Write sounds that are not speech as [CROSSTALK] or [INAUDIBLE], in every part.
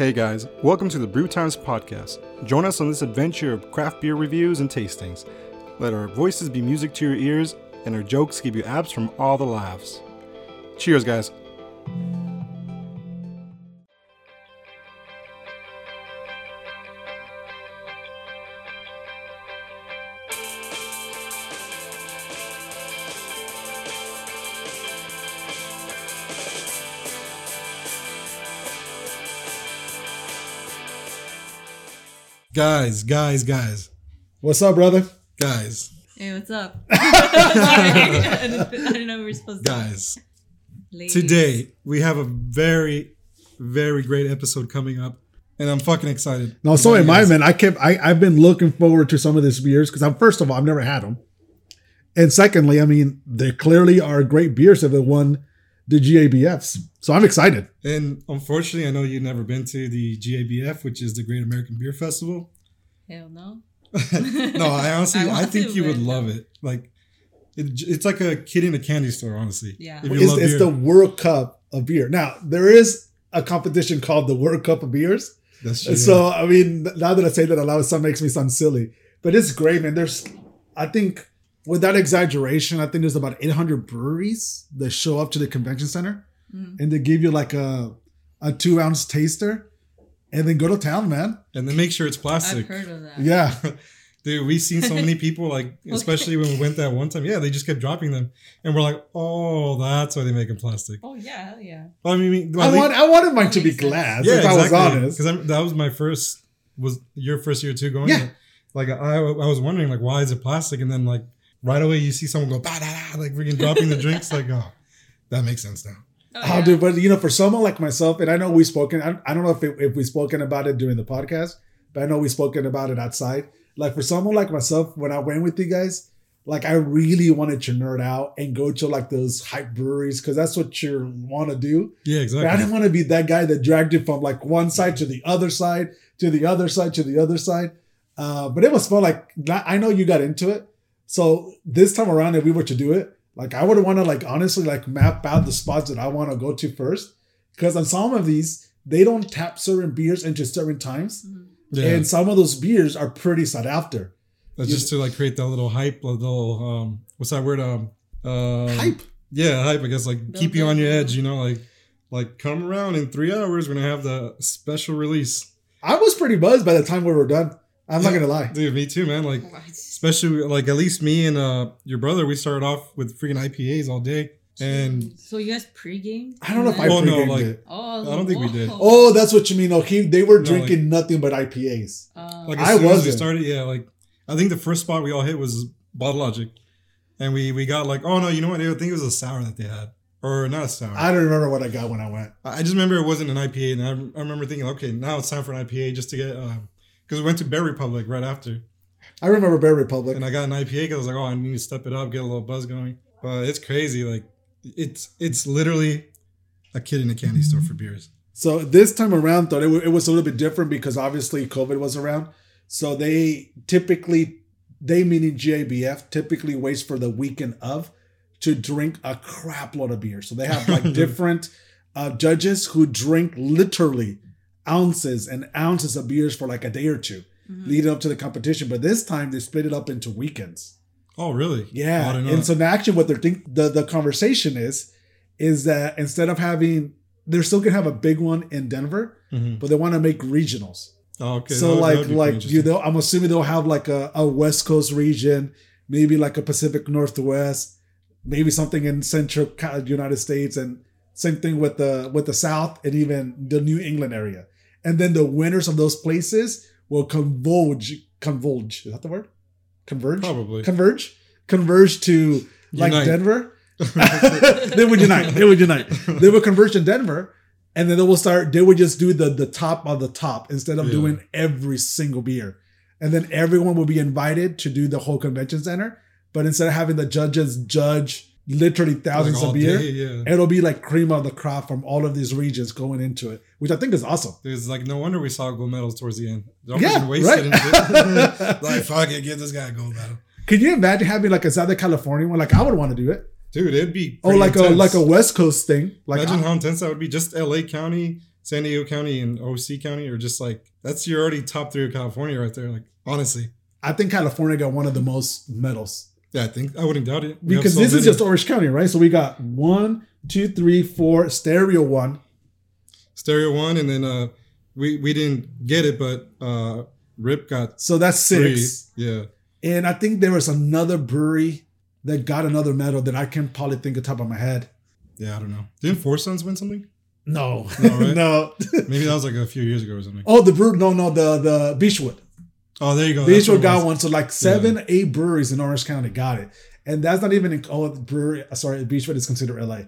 Hey guys, welcome to the Brew Times podcast. Join us on this adventure of craft beer reviews and tastings. Let our voices be music to your ears, and our jokes give you abs from all the laughs. Cheers, guys. Guys, guys, guys, What's up, brother? guys, Hey, what's up? [LAUGHS] I, didn't, [LAUGHS] I didn't know we were supposed to. guys. Ladies. Today, we have a very, very great episode coming up, and I'm fucking excited. No, so am I, man. I kept I I've been looking forward to some of these beers because I'm first of all I've never had them, and secondly, I mean they clearly are great beers that have won the GABFs, so I'm excited. And unfortunately, I know you've never been to the GABF, which is the Great American Beer Festival. Hell no. [LAUGHS] no, I honestly, [LAUGHS] I I, think to, you would love no. it. Like, it, it's like a kid in a candy store, honestly. Yeah. If you It's, love it's beer. the World Cup of beer. Now there is a competition called the World Cup of beers. That's true. So I mean, now that I say that aloud, some makes me sound silly, but it's great, man. There's, I think, without exaggeration, I think there's about 800 breweries that show up to the convention center, Mm. and they give you like a a two ounce taster, and then go to town, man. and then make sure it's I've plastic. heard of that. Yeah, [LAUGHS] Dude, we've seen so many people, like, [LAUGHS] especially when we went that one time. Yeah, they just kept dropping them. And we're like, oh, that's why they make them plastic. Oh yeah, hell yeah. I mean, well, I least- want I wanted mine to be glass. yeah, if I was exactly. honest. Because that was my first, was your first year too going? Yeah. Like, I, I was wondering, like, why is it plastic? And then, like, right away you see someone go, bah, da, da, like, freaking dropping the drinks. Like, oh, that makes sense now. Oh, Oh, dude, but you know, for someone like myself, and I know we've spoken. I, I don't know if it, if we've spoken about it during the podcast, but I know we've spoken about it outside. Like for someone like myself, when I went with you guys, like I really wanted to nerd out and go to like those hype breweries because that's what you want to do. Yeah, But I didn't want to be that guy that dragged you from like one side to the other side to the other side to the other side. Uh, but it was fun. Like I know you got into it, so this time around, if we were to do it, like I would want to like honestly like map out the spots that I want to go to first, because on some of these they don't tap certain beers into certain times, Mhm. Yeah. and some of those beers are pretty sought after. That's just to, like, create that little hype, a little, um, what's that word? Um, um Hype. Yeah, hype. I guess like Build keep you on your edge. You know, like like come around in three hours. We're gonna have the special release. I was pretty buzzed by the time we were done. I'm not gonna lie. [LAUGHS] Dude, me too, man. Like What? especially like at least me and uh your brother, we started off with freaking IPAs all day, and so you guys pregame? I don't know if I Well, no, pre-gamed like- it. Oh, I don't think we did. Oh, that's what you mean. Okay, they were No, drinking nothing but IPAs. Uh, like I as soon as we wasn't. started, yeah, like I think the first spot we all hit was Bottle Logic, and we we got like, oh no, you know what? I think it was a sour that they had, or not a sour. I don't remember what I got when I went. I I just remember it wasn't an IPA, and I, I remember thinking, okay, now it's time for an IPA just to get because we went to Bear Republic right after. I remember Bear Republic. and I got an IPA because I was like, oh, I need to step it up, get a little buzz going. But it's crazy. Like, it's it's literally a kid in a candy store for beers. So this time around, though, it, wa- it was a little bit different because obviously COVID was around. So they typically, they meaning GABF, typically waits for the weekend of to drink a crap load of beer. So they have like [LAUGHS] different uh, judges who drink literally ounces and ounces of beers for like a day or two mhm. leading up to the competition. But this time they split it up into weekends. Oh, really? Yeah, I don't know. and so now actually, what they're think the the conversation is, is that instead of having, they're still gonna have a big one in Denver, Mhm. but they want to make regionals. Oh, okay. so that like like you know, I'm assuming they'll have like a, a West Coast region, maybe like a Pacific Northwest, maybe something in Central United States, and same thing with the with the South and even the New England area. And then the winners of those places will converge. Converge is that the word? Converge. probably. Converge. Converge to like Unite. Denver. [LAUGHS] [LAUGHS] they would unite. They would unite. They would converge in Denver, and then they will start. They would just do the the top of the top instead of Yeah. doing every single beer, and then everyone will be invited to do the whole convention center. But instead of having the judges judge literally thousands Like of beer, day, yeah. it'll be like cream of the crop from all of these regions going into it, which I think is awesome. There's like no wonder we saw gold medals towards the end. Don't Yeah, waste right. it. [LAUGHS] [LAUGHS] like fuck it, give this guy a gold medal, Can you imagine having like a Southern California one? Like I would want to do it. dude. It'd be oh like a like a West Coast thing. Like Imagine I- how intense that would be. Just L.A. County, San Diego County and OC County are just like that's your already top three of California right there. Like honestly, I think California got one of the most medals yeah, I think I wouldn't doubt it We because so this is just Orange County, right? So we got one, two, three, four, stereo one. stereo one, and then uh, we we didn't get it, but uh, RIIP got So that's three. six. Yeah, And I think there was another brewery that got another medal that I can probably think of top of my head. yeah, I don't know. Didn't Four Sons win something? No, No, right? [LAUGHS] no. Maybe that was like a few years ago or something. oh, the brew. No, no, the the Beachwood. Oh, there you go. That's Beachwood got was. one. So like seven, eight breweries in Orange County got it, and that's not even in oh the brewery. Sorry, Beachwood is considered LA.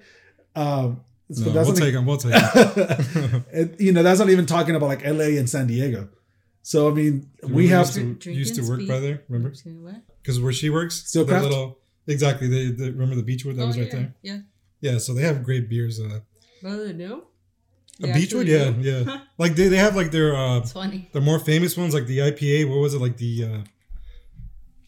Um, so No, that's we'll not take them. We'll take them. [LAUGHS] and, you know that's not even talking about like LA and San Diego. So I mean, we have used to, Drink used to work speak. by there. Remember? Because where she works, still that little exactly. They, they remember the Beachwood that Oh, was right yeah. there. Yeah. Yeah, so they have great beers. Uh, they do? A Beachwood, yeah, do? yeah. [LAUGHS] Like they, they have like their uh It's funny. the more famous ones, like the IPA. What was it like the? uh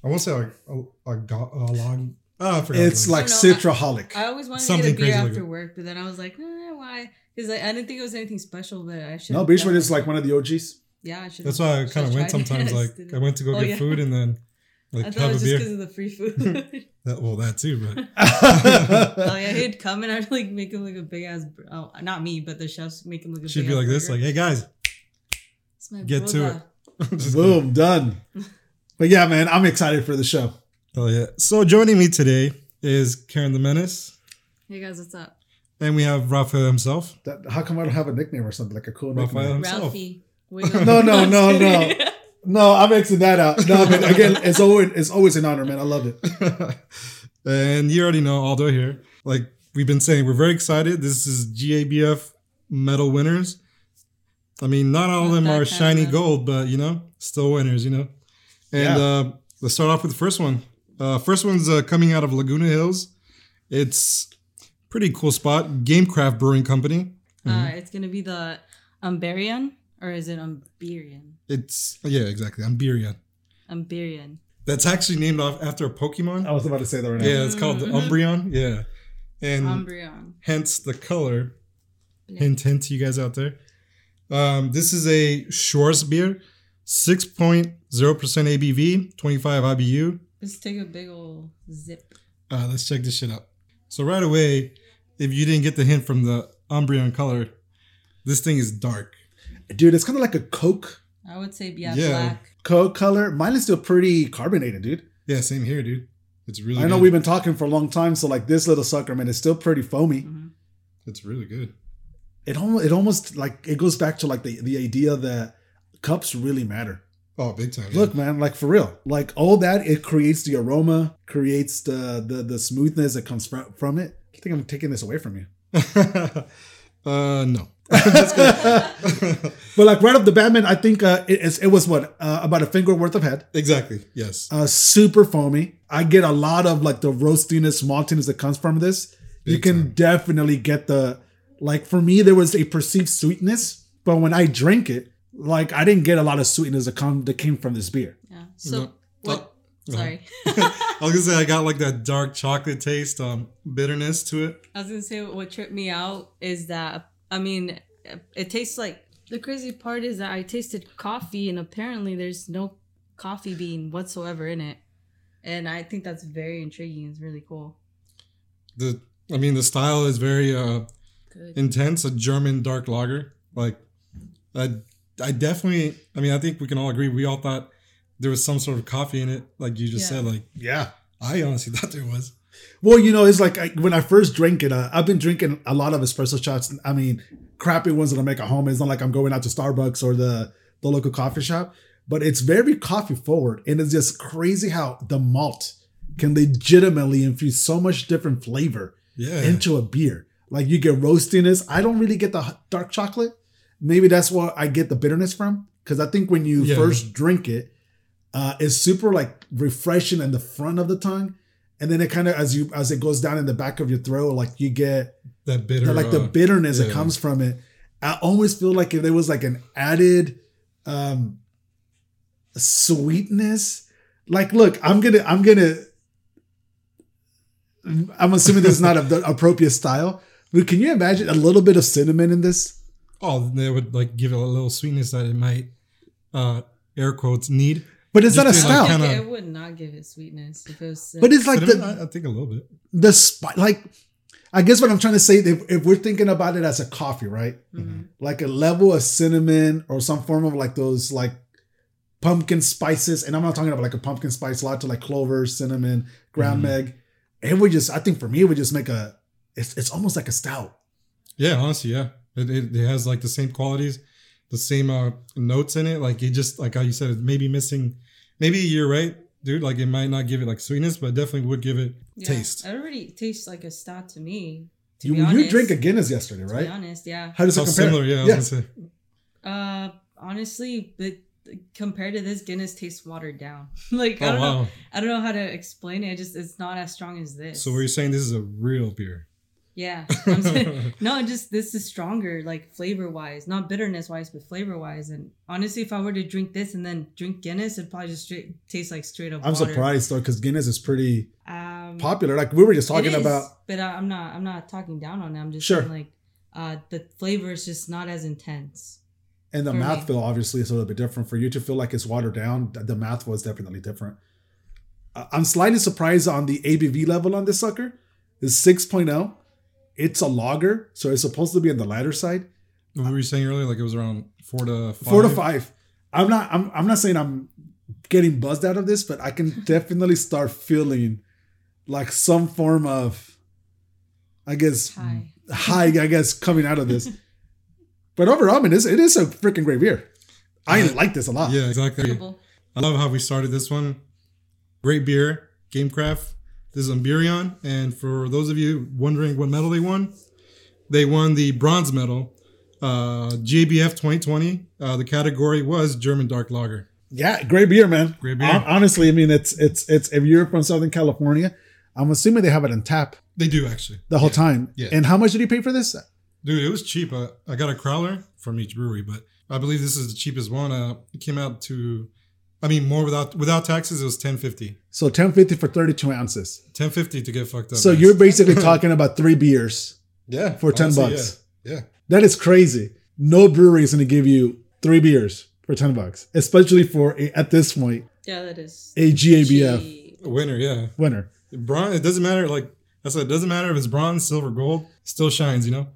I won't say like a, a, go- a log. Oh, I forgot. it's it like I don't citraholic. I always wanted Something to get a beer crazy like after that. work, but then I was like, eh, why? Because I, I didn't think it was anything special, but I should. No, Beachwood is like one of the OGs. Yeah, I should. That's why I kind of went [LAUGHS] sometimes. Like I went to go Oh, get yeah. food and then I thought it was just because of the free food. [LAUGHS] That, well, that too, but [LAUGHS] oh yeah, he'd come and I'd like make him like a big ass. br- Oh, not me, but the chefs make him look a she'd big be ass like this, burger. like, "Hey guys, It's my get to brother. [LAUGHS] Just Boom, done. But yeah, man, I'm excited for the show. Oh yeah. So joining me today is Karen the Menace, Hey guys, what's up? and we have Raphael himself. That, how come I don't have a nickname or something like a cool Raphael nickname? himself. Ralphie. Wiggle. No, no, no, no. Kidding. No, I'm Xing that out. No, but again, it's always it's always an honor, man. I love it. [LAUGHS] and you already know Aldo here. Like we've been saying, we're very excited. This is GABF medal winners. I mean, not all of them are kind of shiny gold, but you know, still winners. You know. And Yeah. uh, let's start off with the first one. Uh, first one's uh, coming out of Laguna Hills. It's pretty cool spot. GameCraft Brewing Company. Uh, it's gonna be the Umberian, or is it Umberian? It's yeah, exactly. Ambirian. Umberian. That's actually named off after a Pokemon. I was about to say that right now. Yeah, it's called the Umbreon. Yeah, and Umbreon. hence the color. Yeah. Hint, hint to you guys out there. Um, this is a Schwarzbier, six point zero percent ABV, twenty five IBU. Let's take a big old zip. Uh, let's check this shit out. So right away, if you didn't get the hint from the Umbreon color, this thing is dark. Dude, it's kind of like a Coke I would say yeah, Yeah. black. Coke color. Mine is still pretty carbonated, dude. Yeah, same here, dude. It's really. I know we've been talking for a long time, so like this little sucker, man, it's still pretty foamy. Mhm. It's really good. It almost, it almost like it goes back to like the the idea that cups really matter. Oh, big time. yeah. Look, man, like for real, like all that it creates the aroma, creates the the the smoothness that comes from from it. I think I'm taking this away from you. [LAUGHS] uh, no. But like right off the bat, man, I think uh, it, it was what uh, about a finger worth of head. exactly. Yes. Uh, super foamy. I get a lot of like the roastiness, maltiness that comes from this. you can time. definitely get the like for me there was a perceived sweetness, but when I drink it, like I didn't get a lot of sweetness that come that came from this beer. Yeah. So No. what? Oh, Sorry. [LAUGHS] I was gonna say I got like that dark chocolate taste, um, bitterness to it. I was gonna say what tripped me out is that I mean it tastes like the crazy part is that I tasted coffee and apparently there's no coffee bean whatsoever in it, and I think that's very intriguing. It's really cool. The, I mean, the style is very uh Good. intense. A German dark lager. Like, I, I definitely. I mean, I think we can all agree. We all thought there was some sort of coffee in it, like you just Yeah. said. Like, Yeah. I honestly [LAUGHS] thought there was. Well, you know, it's like I, when I first drink it, uh, I've been drinking a lot of espresso shots. I mean, crappy ones that I make at home. It's not like I'm going out to Starbucks or the, the local coffee shop, but it's very coffee forward. And it's just crazy how the malt can legitimately infuse so much different flavor Yeah. into a beer. Like you get roastiness. I don't really get the dark chocolate. Maybe that's where I get the bitterness from. Because I think when you Yeah. first drink it, uh, it's super like refreshing in the front of the tongue, and then it kind of as you as it goes down in the back of your throat, like you get that bitter. like the uh, bitterness that comes from it. I almost feel like if there was like an added um sweetness. Like, look, I'm gonna I'm gonna I'm assuming this is not a, the appropriate style. But can you imagine a little bit of cinnamon in this? Oh, they would like give it a little sweetness that it might, uh, air quotes, need. But it's not a Just to, like, stout. kinda- it would not give it sweetness if it was. but it's like Cinnamon, the I, I think a little bit. the spi- like. I guess what I'm trying to say, if, if we're thinking about it as a coffee, right? Mhm. Like a level of cinnamon or some form of like those like pumpkin spices, and I'm not talking about like a pumpkin spice latte, like clover, cinnamon, ground Mhm. meg. It would just, I think for me, it would just make a. It's it's almost like a stout. Yeah, honestly, yeah. It, it, it has like the same qualities, the same uh, notes in it. Like it just like how you said, it maybe missing. Maybe you're right, dude. Like it might not give it like sweetness, but it definitely would give it Yeah, taste. It already tastes like a stout to me. To You be you honest. drink a Guinness yesterday, To be right? honest, yeah. How does it How compare? similar? Yeah, I Yeah. Uh, honestly, but compared to this, Guinness tastes watered down. [LAUGHS] like I Oh don't know! I don't know how to explain it. It just it's not as strong as this. So we're saying this is a real beer? Yeah. [LAUGHS] No, just this is stronger, like flavor wise, not bitterness wise, but flavor wise. And honestly, if I were to drink this and then drink Guinness, it'd probably just straight taste like straight up. I'm water. surprised though, because Guinness is pretty Um, popular. Like we were just talking is, about. but I- I'm not. I'm not talking down on it. I'm just Sure. saying like, uh, the flavor is just not as intense. And the for me. mouthfeel obviously is a little bit different. For you to feel like it's watered down, th- the mouthfeel is definitely different. Uh, I'm slightly surprised on the ABV level on this sucker. It's 6.0. It's a lager, so it's supposed to be on the lighter side. What were you saying earlier? Like it was around four to five. Four to five. I'm not. I'm. I'm not saying I'm getting buzzed out of this, but I can [LAUGHS] definitely start feeling like some form of, I guess, Hi. high. I guess coming out of this. [LAUGHS] But overall, I mean, it's, it is a freaking great beer. I Yeah. like this a lot. Yeah, exactly. Drinkable. I love how we started this one. Great beer, GameCraft. This is Umberion. And for those of you wondering what medal they won, they won the bronze medal, uh, JBF 2020. Uh, the category was German Dark Lager. Yeah, great beer, man. Great beer. Honestly, I mean, it's it's it's if you're from Southern California, I'm assuming they have it on tap They do actually. the whole Yeah. time. Yeah. And how much did you pay for this? Dude, it was cheap. Uh, I got a crowler from each brewery, but I believe this is the cheapest one. Uh, it came out to, I mean, more without without taxes, it was 1050 So 1050 for 32 ounces. 1050 to get fucked up. So guys. you're [LAUGHS] basically talking about three beers yeah for 10 honestly, bucks. Yeah. yeah. That is crazy. No brewery is going to give you three beers for 10 bucks, especially for a, at this point Yeah, that is. a GABF cheap. Winner, yeah. winner. Bronze. It doesn't matter. Like I said, it doesn't matter if it's bronze, silver, gold. Still shines. You know,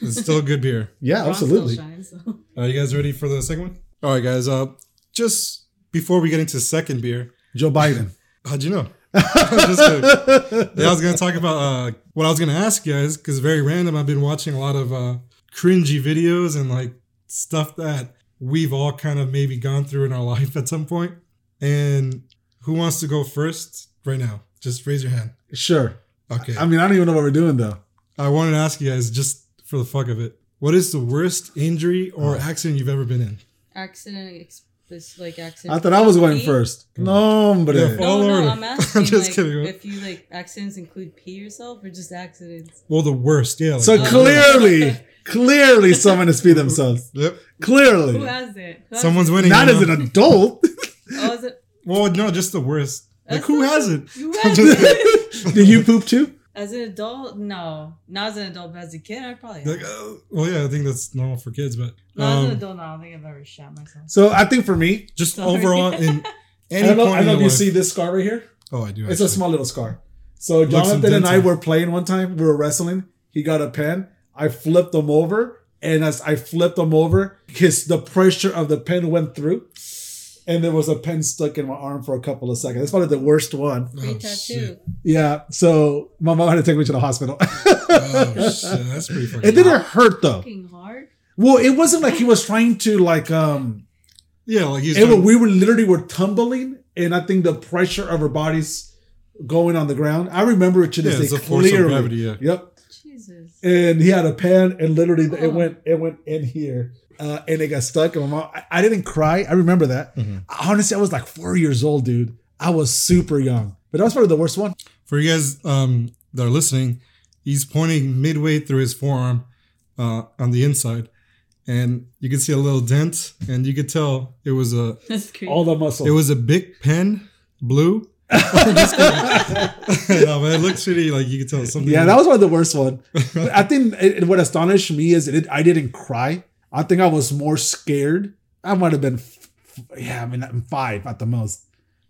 it's still a good beer. [LAUGHS] Yeah, Bronze still absolutely. shines, so. [LAUGHS] Are you guys ready for the second one? All right, guys. Uh, just before we get into the second beer, Joe Biden. How'd you know? [LAUGHS] Yeah, I was gonna talk about uh, what I was gonna ask you guys because very random. I've been watching a lot of uh, cringy videos and like stuff that we've all kind of maybe gone through in our [LAUGHS] life at some point. And who wants to go first right now? Just raise your hand. Sure. Okay. I mean, I don't even know what we're doing though. I wanted to ask you guys just for the fuck of it. What is the worst injury or Oh. accident you've ever been in? Accident, ex- this like accident. I thought I was going pee? first. No, hombre. Yeah, No, Oh, no, I'm asking [LAUGHS] just like, kidding. if you like accidents include pee yourself or just accidents. Well, the worst. Yeah. Like, So Oh. clearly, [LAUGHS] clearly someone has peed themselves. Yep. Clearly, Who Clearly. has it? Who has Someone's it? winning. Not as know? an adult. [LAUGHS] Oh, is it? Well, no, just the worst. Like, who has it? Who has it? Did you poop too? As an adult, no. Not as an adult, but as a kid, I probably. Have. Like, uh, well, yeah, I think that's normal for kids, but no, as an um, adult, no. I don't think I've ever shot myself. So I think for me, just Sorry. overall in I [LAUGHS] any don't know, point I don't know if you life. see this scar right here. Oh, I do. It's a small little scar. So Looks Jonathan and I were playing one time. We were wrestling. He got a pen. I flipped him over, and as I flipped him over, his the pressure of the pen went through, and there was a pen stuck in my arm for a couple of seconds. That's probably the worst one. Free Oh, tattoo. Yeah. So my mom had to take me to the hospital. Oh, [LAUGHS] shit. That's pretty fucking it didn't hurt though. Fucking hard. Well, it wasn't like he was trying to like um. Yeah, like he's. It, trying- we were literally were tumbling, and I think the pressure of our bodies going on the ground. I remember it to yeah, this it's day a force of gravity. Yeah. Yep. Jesus. and he had a pen and literally it Oh. went it went in here uh, and it got stuck and my mom I, I didn't cry i remember that Mhm. honestly i was like four years old dude i was super young but that was probably the worst one For you guys um, that are listening, he's pointing midway through his forearm uh, on the inside, and you can see a little dent, and you could tell it was a [LAUGHS] all the muscle it was a big pen, blue. Just [LAUGHS] kidding. [LAUGHS] no, but it looks shitty. Like you could tell something. yeah that was one of the worst one i think it, what astonished me is it, i didn't cry I think I was more scared. I might have been, f- f- yeah, I mean, I'm five at the most.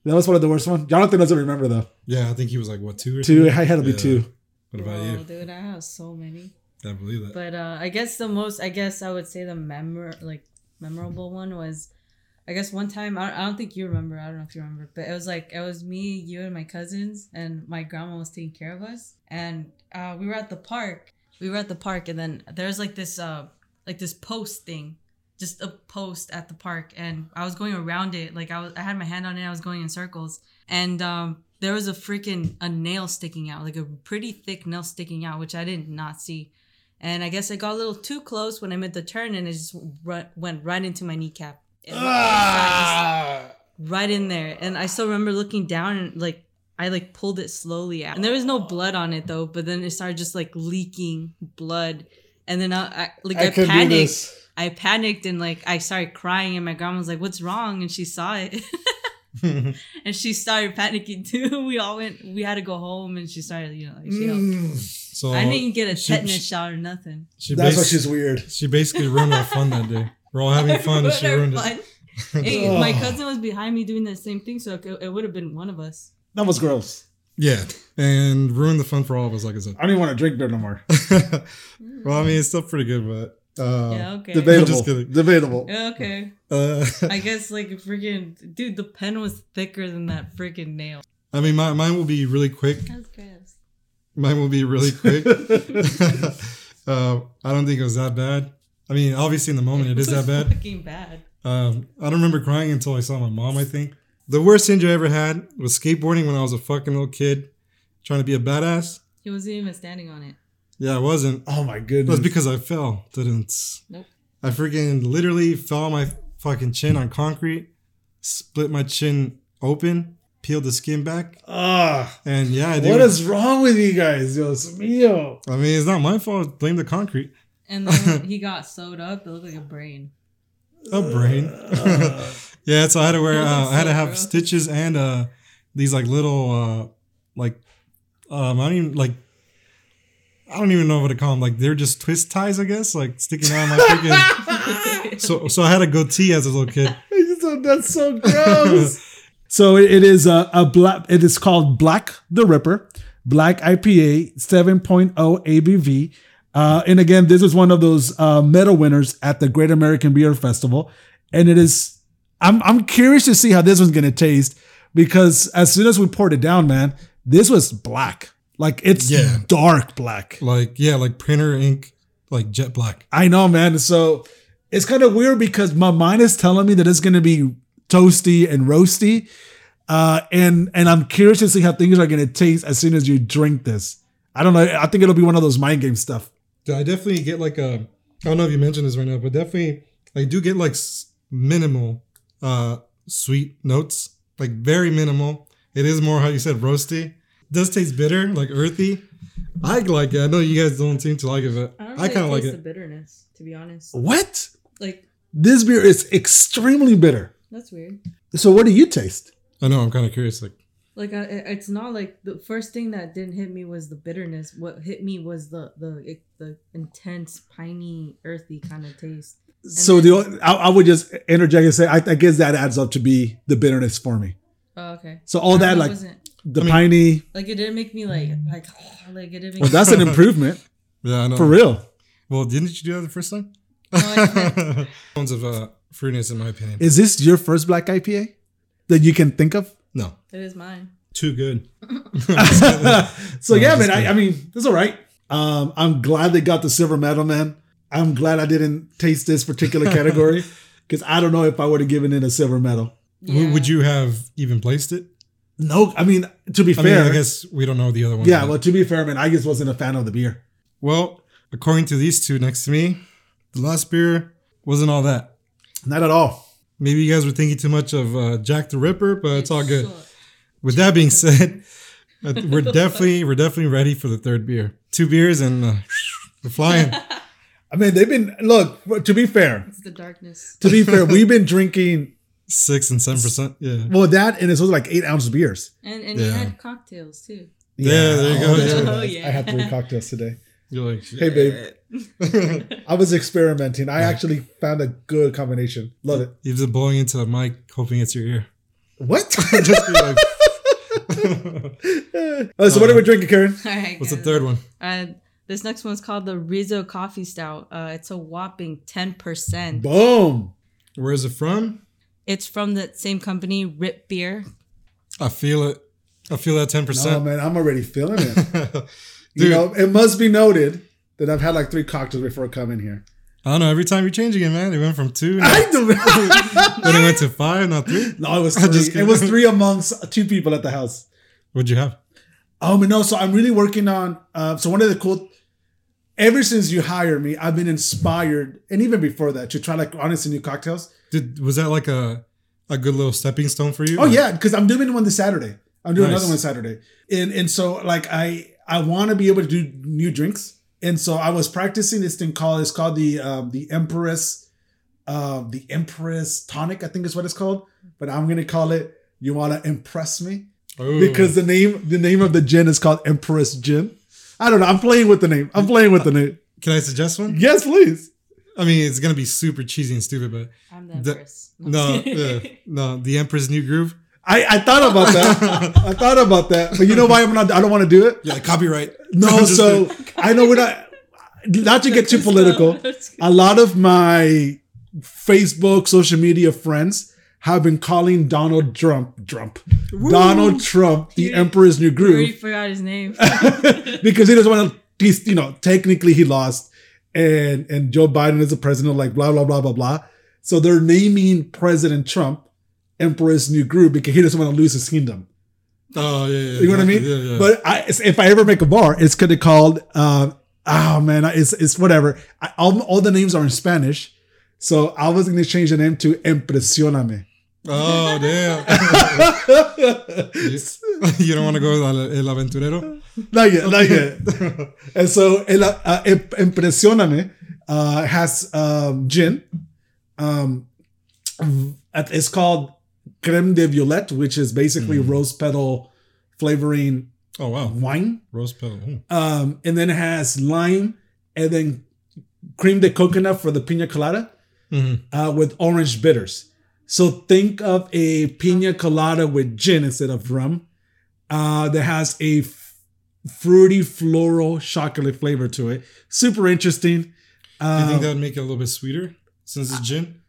That was one of the worst ones. Jonathan doesn't remember though. Yeah, I think he was like what two or Two, I had to be Yeah. two. What about Whoa, you? dude, I have so many. I believe that. But uh, I guess the most, I guess I would say the memor like memorable one was, I guess one time I don't, I don't think you remember. I don't know if you remember, but it was like it was me, you, and my cousins, and my grandma was taking care of us, and uh, we were at the park. We were at the park, and then there's like this uh like this post thing, just a post at the park, and I was going around it. Like I was, I had my hand on it. I was going in circles, and um. There was a freaking a nail sticking out, like a pretty thick nail sticking out, which I did not see. And I guess I got a little too close when I made the turn, and it just went right into my kneecap. Ah! right in there. And I still remember looking down and like I like pulled it slowly out, and there was no blood on it though. But then it started just like leaking blood, and then I, I like I, couldn't do panicked. this. I panicked and like I started crying, and my grandma was like, "What's wrong?" And she saw it. [LAUGHS] and she started panicking too. [LAUGHS] We all went. We had to go home, and she started, you know, like she helped. Mm, so I didn't get a tetanus she- shot or nothing. she that's why she's weird. she basically ruined our fun that day. We're all having [LAUGHS] fun and she ruined it. Fun. Hey, my cousin was behind me doing the same thing, so it, it would have been one of us. That was gross. Yeah, and ruined the fun for all of us, like I said. I don't even want to drink beer no more. [LAUGHS] well, I mean, it's still pretty good, but uh, yeah, okay. Debatable. just kidding. Debatable. Okay. uh, [LAUGHS] I guess like freaking dude, the pen was thicker than that freaking nail. I mean, my, mine will be really quick. That's gross. Mine will be really quick. [LAUGHS] uh, I don't think it was that bad. I mean, obviously in the moment it is that bad. Fucking bad. Um, I don't remember crying until I saw my mom. I think the worst injury I ever had was skateboarding when I was a fucking little kid, trying to be a badass. He wasn't even standing on it. Yeah, I wasn't. Oh my goodness. was because I fell. Didn't. Nope. I freaking literally fell on my fucking chin on concrete, split my chin open, peeled the skin back, Ah, and yeah, I what is wrong with you guys? Dios mío. I mean, it's not my fault. Blame the concrete. And then [LAUGHS] he got sewed up, it looked like a brain. A brain. Uh, [LAUGHS] yeah, so I had to wear. Uh, I had to have gross. stitches and uh, these like little uh, like um, I don't even like. I don't even know what to call them. Like they're just twist ties, I guess, like sticking out of my freaking. [LAUGHS] so, so I had a goatee as a little kid. [LAUGHS] that's so gross. [LAUGHS] so it, it is a, a black. It is called Black the Ripper, Black IPA, 7.0 ABV. Uh, and again, this is one of those uh, medal winners at the Great American Beer Festival, and it is. I'm I'm curious to see how this one's gonna taste because as soon as we poured it down, man, this was black. Like it's Yeah. dark black. Like yeah, like printer ink, like jet black. I know, man. So it's kind of weird because my mind is telling me that it's going to be toasty and roasty, uh, and and I'm curious to see how things are going to taste as soon as you drink this. I don't know. I think it'll be one of those mind game stuff. I definitely get like a. I don't know if you mentioned this right now, but definitely I do get like minimal uh sweet notes, like very minimal. It is more how you said roasty. does taste bitter, like earthy. I like it. I know you guys don't seem to like it, but I don't I kind of like taste the it. bitterness, to be honest. What? Like This beer is extremely bitter. that's weird. So what do you taste? I know. I'm kind of curious. Like, Like I, it's not like the first thing that didn't hit me was the bitterness. What hit me was the the the intense piney earthy kind of taste. So the I, I would just interject and say I, I guess that adds up to be the bitterness for me. Oh, okay. So all I that like wasn't- the I mean- piney. like it didn't make me like like [SIGHS] like it didn't make Well, that's an [LAUGHS] improvement yeah, I know. for real. Well, didn't you do that the first time? No, I Tons [LAUGHS] of uh, fruitiness, in my opinion. Is this your first black IPA that you can think of? no, It is mine. too good. [LAUGHS] so No, yeah, man. I. I mean, it's all right. Um, I'm glad they got the silver medal, man. I'm glad I didn't taste this particular category because I don't know if I would have given it a silver medal. W- Would you have even placed it? No, I mean to be I fair, mean, I guess we don't know the other one. yeah. but- Well, to be fair, man, I just wasn't a fan of the beer. Well, according to these two next to me, the last beer wasn't all that. Not at all. Maybe you guys were thinking too much of uh, Jack the Ripper, but it's all good. sucked. With that being said, uh, we're definitely we're definitely ready for the third beer. Two beers and uh, we're flying. [LAUGHS] I mean, they've been look. To be fair, It's the darkness. to be fair, [LAUGHS] we've been drinking Six and seven percent. Yeah. well that, and it's also like eight ounce beers. And and you Yeah. had cocktails too. Yeah, there you go, that's yeah. Oh, yeah. I had three cocktails today. You're like, Hey, babe. [LAUGHS] I was experimenting. I actually found a good combination. Love it. You're just blowing into the mic, hoping it's your ear. What? [LAUGHS] just be like, [LAUGHS] Uh, so what are we drinking, Karen? All right. what's the third one? Uh, this next one's called the Rizzo Coffee Stout. Uh, it's a whopping 10%. Boom. Where is it from? It's from the same company, RIIP Beer. I feel it. I feel that 10%. Oh, man, I'm already feeling it. [LAUGHS] you know, it must be noted that I've had like three cocktails before coming here. I don't know. Every time you change again, man, it went from two, now- [LAUGHS] I do. [LAUGHS] then it went to five, not three. no, it was I'm just three. It was three amongst two people at the house. What'd you have? Um, no, so I'm really working on. Uh, so one of the cool. Ever since you hired me, I've been inspired, and even before that, to try like honestly new cocktails. Did was that like a a good little stepping stone for you? Oh yeah, because I'm doing one this Saturday. I'm doing Nice. another one Saturday, and and so like I I want to be able to do new drinks, and so I was practicing this thing called it's called the um, the Empress, uh, the Empress tonic I think is what it's called, but I'm gonna call it. You want to impress me Ooh. because the name the name of the gin is called Empress Gin. I don't know. I'm playing with the name. I'm playing with the name. can I suggest one? Yes, please. I mean, it's gonna be super cheesy and stupid, but I'm The- the Empress. no, uh, [LAUGHS] no, the Emperor's New Groove. I, I thought about that. I thought about that, but you know why I'm not? I don't want to do it. Yeah, copyright. No, [LAUGHS] so I know we're not not to get too political. [LAUGHS] A lot of my Facebook, social media friends have been calling Donald Trump Trump. Donald Trump the You- Emperor's New I already Groove forgot his name. because he doesn't want to he's you know, technically he lost and and Joe Biden is the president, like blah blah blah blah blah. So they're naming President Trump Emperor's New Groove because he doesn't want to lose his kingdom. Oh yeah, yeah. You know what I mean? Yeah, yeah. But I, if I ever make a bar, it's gonna be called. Uh, oh man, it's it's whatever. I, all, all the names are in Spanish, so I was gonna change the name to Impresioname. Oh damn. [LAUGHS] [LAUGHS] you don't want to go with El, Aventurero? not yet, not yet. and so el, uh, Im- Impresioname uh, has um, gin. Um, it's called creme de violette, which is basically rose petal flavoring Oh wow, wine. rose petal. Ooh. um, and then it has lime and then cream de coconut for the pina colada Mhm. uh, with orange bitters. So think of a pina colada with gin instead of rum uh, that has a f- fruity floral chocolate flavor to it. Super interesting. Do you think Um, that would make it a little bit sweeter since it's gin?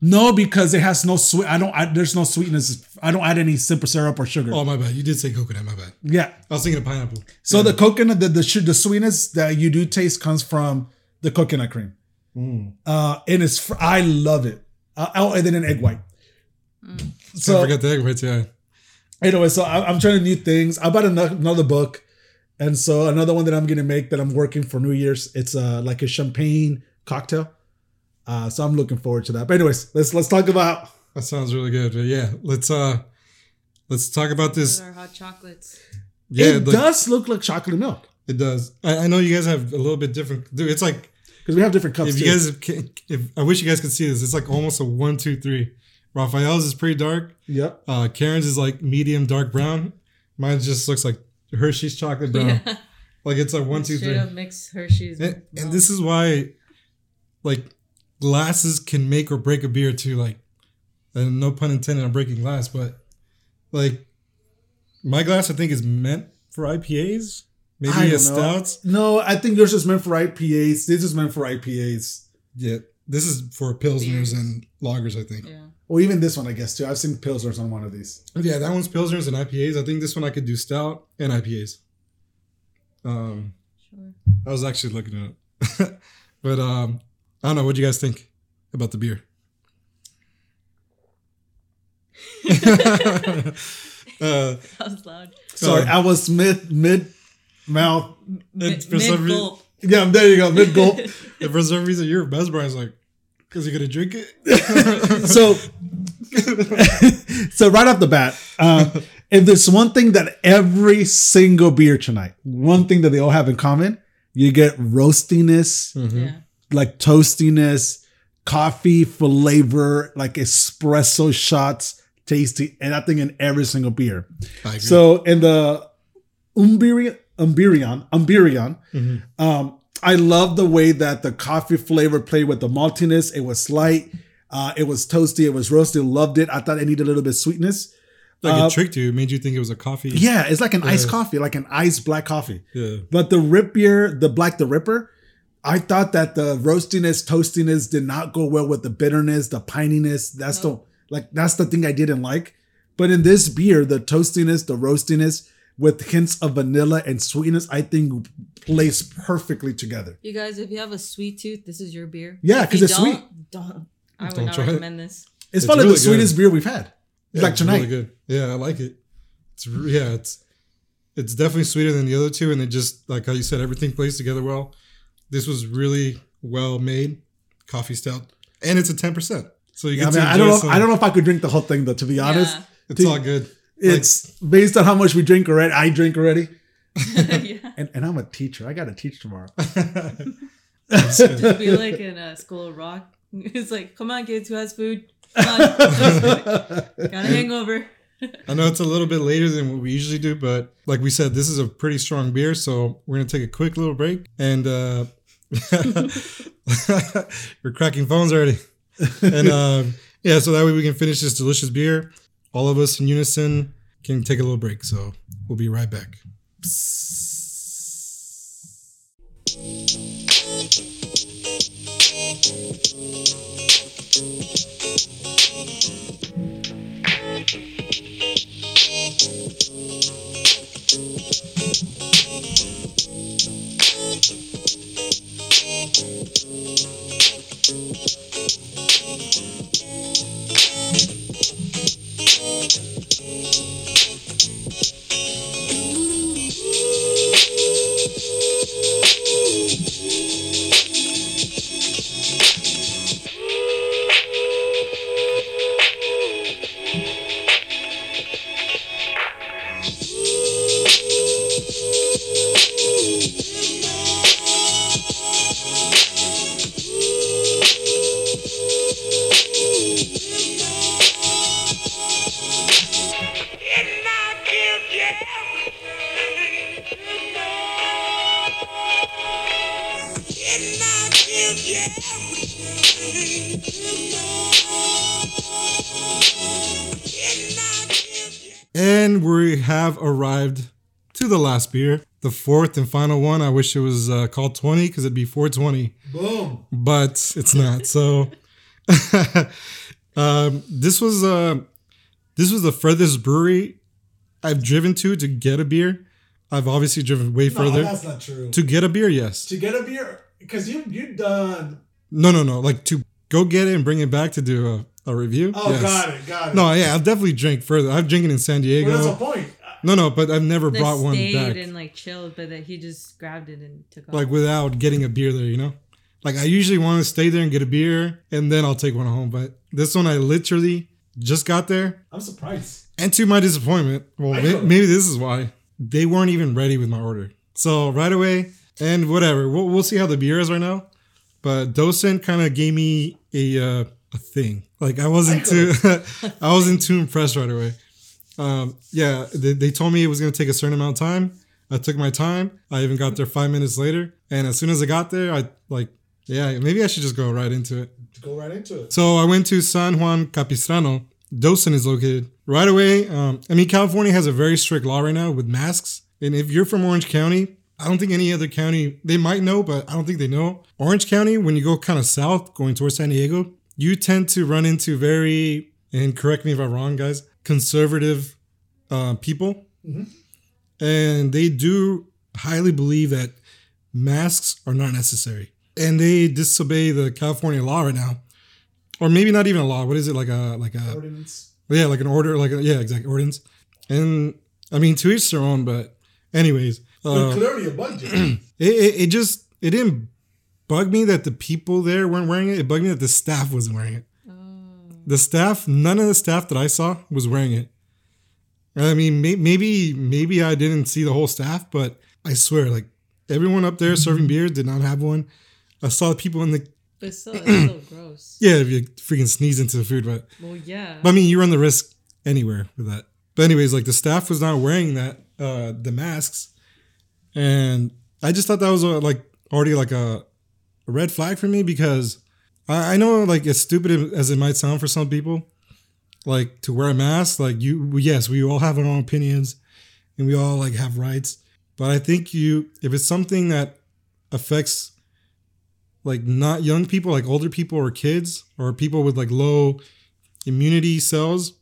no, because it has no sweet. I don't. I, there's no sweetness. I don't add any simple syrup or sugar. Oh my bad, you did say coconut. My bad. Yeah. I was thinking of pineapple. So the coconut, the the, the sweetness that you do taste comes from the coconut cream. Mm. uh, and it's fr- I love it. Uh, oh, and then an egg white. So So I forgot the egg whites. Yeah. anyway, so I, I'm trying new things. I bought ano- another book, and so another one that I'm gonna make that I'm working for New Year's. It's uh like a champagne cocktail. Uh, so I'm looking forward to that. But anyways, let's let's talk about. That sounds really good. But yeah, let's uh let's talk about Those this. are hot chocolates. Yeah, it like, does look like chocolate milk it does. I, I know you guys have a little bit different. Dude, it's like because we have different cups if too. you guys can, if I wish you guys could see this. It's like almost a one, two, three. Raphael's is pretty dark. yep. Uh, Karen's is like medium dark brown. Mine just looks like Hershey's chocolate brown. Yeah. Like it's like one, two, three. two, Straight three. mix Hershey's. And, and this is why, like, glasses can make or break a beer too. Like, and no pun intended on breaking glass, but like, my glass I think is meant for IPAs, maybe I a don't know. No, I think yours is meant for IPAs. This is meant for IPAs. Yeah, this is for pilsners Beers. and lagers. I think. Yeah. Or even this one, I guess too. I've seen pilsners on one of these. Yeah, that one's pilsners and IPAs. I think this one I could do stout and IPAs. Um, Sure. I was actually looking at it up, [LAUGHS] but um, I don't know. What do you guys think about the beer? [LAUGHS] [LAUGHS] uh, That was loud. Sorry, Uh, I was mid mid mouth. Mid, for some reason- Yeah, there you go, mid gulp. [LAUGHS] if for some reason you're mesmerized, like, because you're gonna drink it. [LAUGHS] so, so right off the bat, um, if there's one thing that every single beer tonight, one thing that they all have in common, you get roastiness, Mhm. Yeah. like toastiness, coffee flavor, like espresso shots, tasty, and I think in every single beer. I agree. So in the Umbirian, Umbirian, Umbirian, Mhm. um, I love the way that the coffee flavor played with the maltiness. It was light. Uh, it was toasty. It was roasted. Loved it. I thought it needed a little bit of sweetness. Like Uh, it tricked you, it made you think it was a coffee. Yeah, it's like an iced coffee, like an iced black coffee. Yeah. But the RIIP beer, the black the ripper, I thought that the roastiness, toastiness did not go well with the bitterness, the pininess. That's the like that's the thing I didn't like. But in this beer, the toastiness, the roastiness with hints of vanilla and sweetness, I think plays perfectly together. You guys, if you have a sweet tooth, this is your beer. Yeah, because it's sweet. don't, Don't. I would Don't not try it. recommend this. It's, It's probably really the sweetest good. beer we've had. Yeah, like it's tonight. really good. Yeah, I like it. It's re- yeah, it's it's definitely sweeter than the other two, and it just like how you said, everything plays together well. This was really well made coffee stout, and it's a ten percent. So you Yeah, get I, to mean, I don't know. some- I don't know if I could drink the whole thing though. To be honest, Yeah. It's all good. It's based on how much we drink already. I drink already, [LAUGHS] yeah. and, and I'm a teacher. I got to teach tomorrow. [LAUGHS] It'd [LAUGHS] be like in a school of rock. It's like, come on, kids, who has food? Come on. Got a hangover. I know it's a little bit later than what we usually do, but like we said, this is a pretty strong beer, so we're gonna take a quick little break. And uh we're cracking phones already. And um yeah, so that way we can finish this delicious beer. All of us in unison can take a little break. So we'll be right back. And we have arrived to the last beer, the fourth and final one. I wish it was uh, called 20 because it'd be 420 Boom. but it's not. So [LAUGHS] um, this was uh, this was the furthest brewery I've driven to to get a beer. I've obviously driven way No, further that's not true. to get a beer. Yes. to get a beer, because you you done. No, no, no. Like to go get it and bring it back to do a, a review. Oh, Yes. got it, got it. No, yeah, I'll definitely drink further. I've drinking in San Diego. well, that's the point. no, no, but I've never They brought one stayed back. and like chilled, but that he just grabbed it and took off. like without getting a beer there, you know? Like I usually want to stay there and get a beer and then I'll take one home. But this one I literally just got there. I'm surprised. And to my disappointment, well, I may- know. maybe this is why they weren't even ready with my order. So right away, and whatever, we'll, we'll see how the beer is right now. But Docent kind of gave me a uh, a thing. Like I wasn't too, [LAUGHS] I wasn't too impressed right away. Um, yeah, they, they told me it was gonna take a certain amount of time. I took my time. I even got there five minutes later, and as soon as I got there, I like, yeah, maybe I should just go right into it. Go right into it. So I went to San Juan Capistrano. Docent is located right away. Um, I mean, California has a very strict law right now with masks. And if you're from Orange County, I don't think any other county, they might know, but I don't think they know. Orange County, when you go kind of south, going towards San Diego, you tend to run into very, and correct me if I'm wrong, guys, conservative uh, people. And they do highly believe that masks are not necessary. And they disobey the California law right now or maybe not even a law. What is it like a like a Ordinance. yeah like an order like a, yeah exactly ordinance. And I mean to each their own. But anyways, But uh, clearly a budget. [CLEARS THROAT] it, it it just it didn't bug me that the people there weren't wearing it. It bugged me that the staff wasn't wearing it. The staff, none of the staff that I saw was wearing it. I mean, may, maybe maybe I didn't see the whole staff, but I swear, like everyone up there serving beer did not have one. I saw people in the but still, [CLEARS THROAT] it's so gross. yeah, if you freaking sneeze into the food, but Well, yeah. But I mean, you run the risk anywhere with that. But anyways, like the staff was not wearing that uh the masks, and I just thought that was uh, like already like a, a red flag for me because I, I know like as stupid as it might sound for some people, like to wear a mask, like you yes, we all have our own opinions and we all like have rights. But I think you if it's something that affects like not young people, like older people or kids or people with like low immunity cells.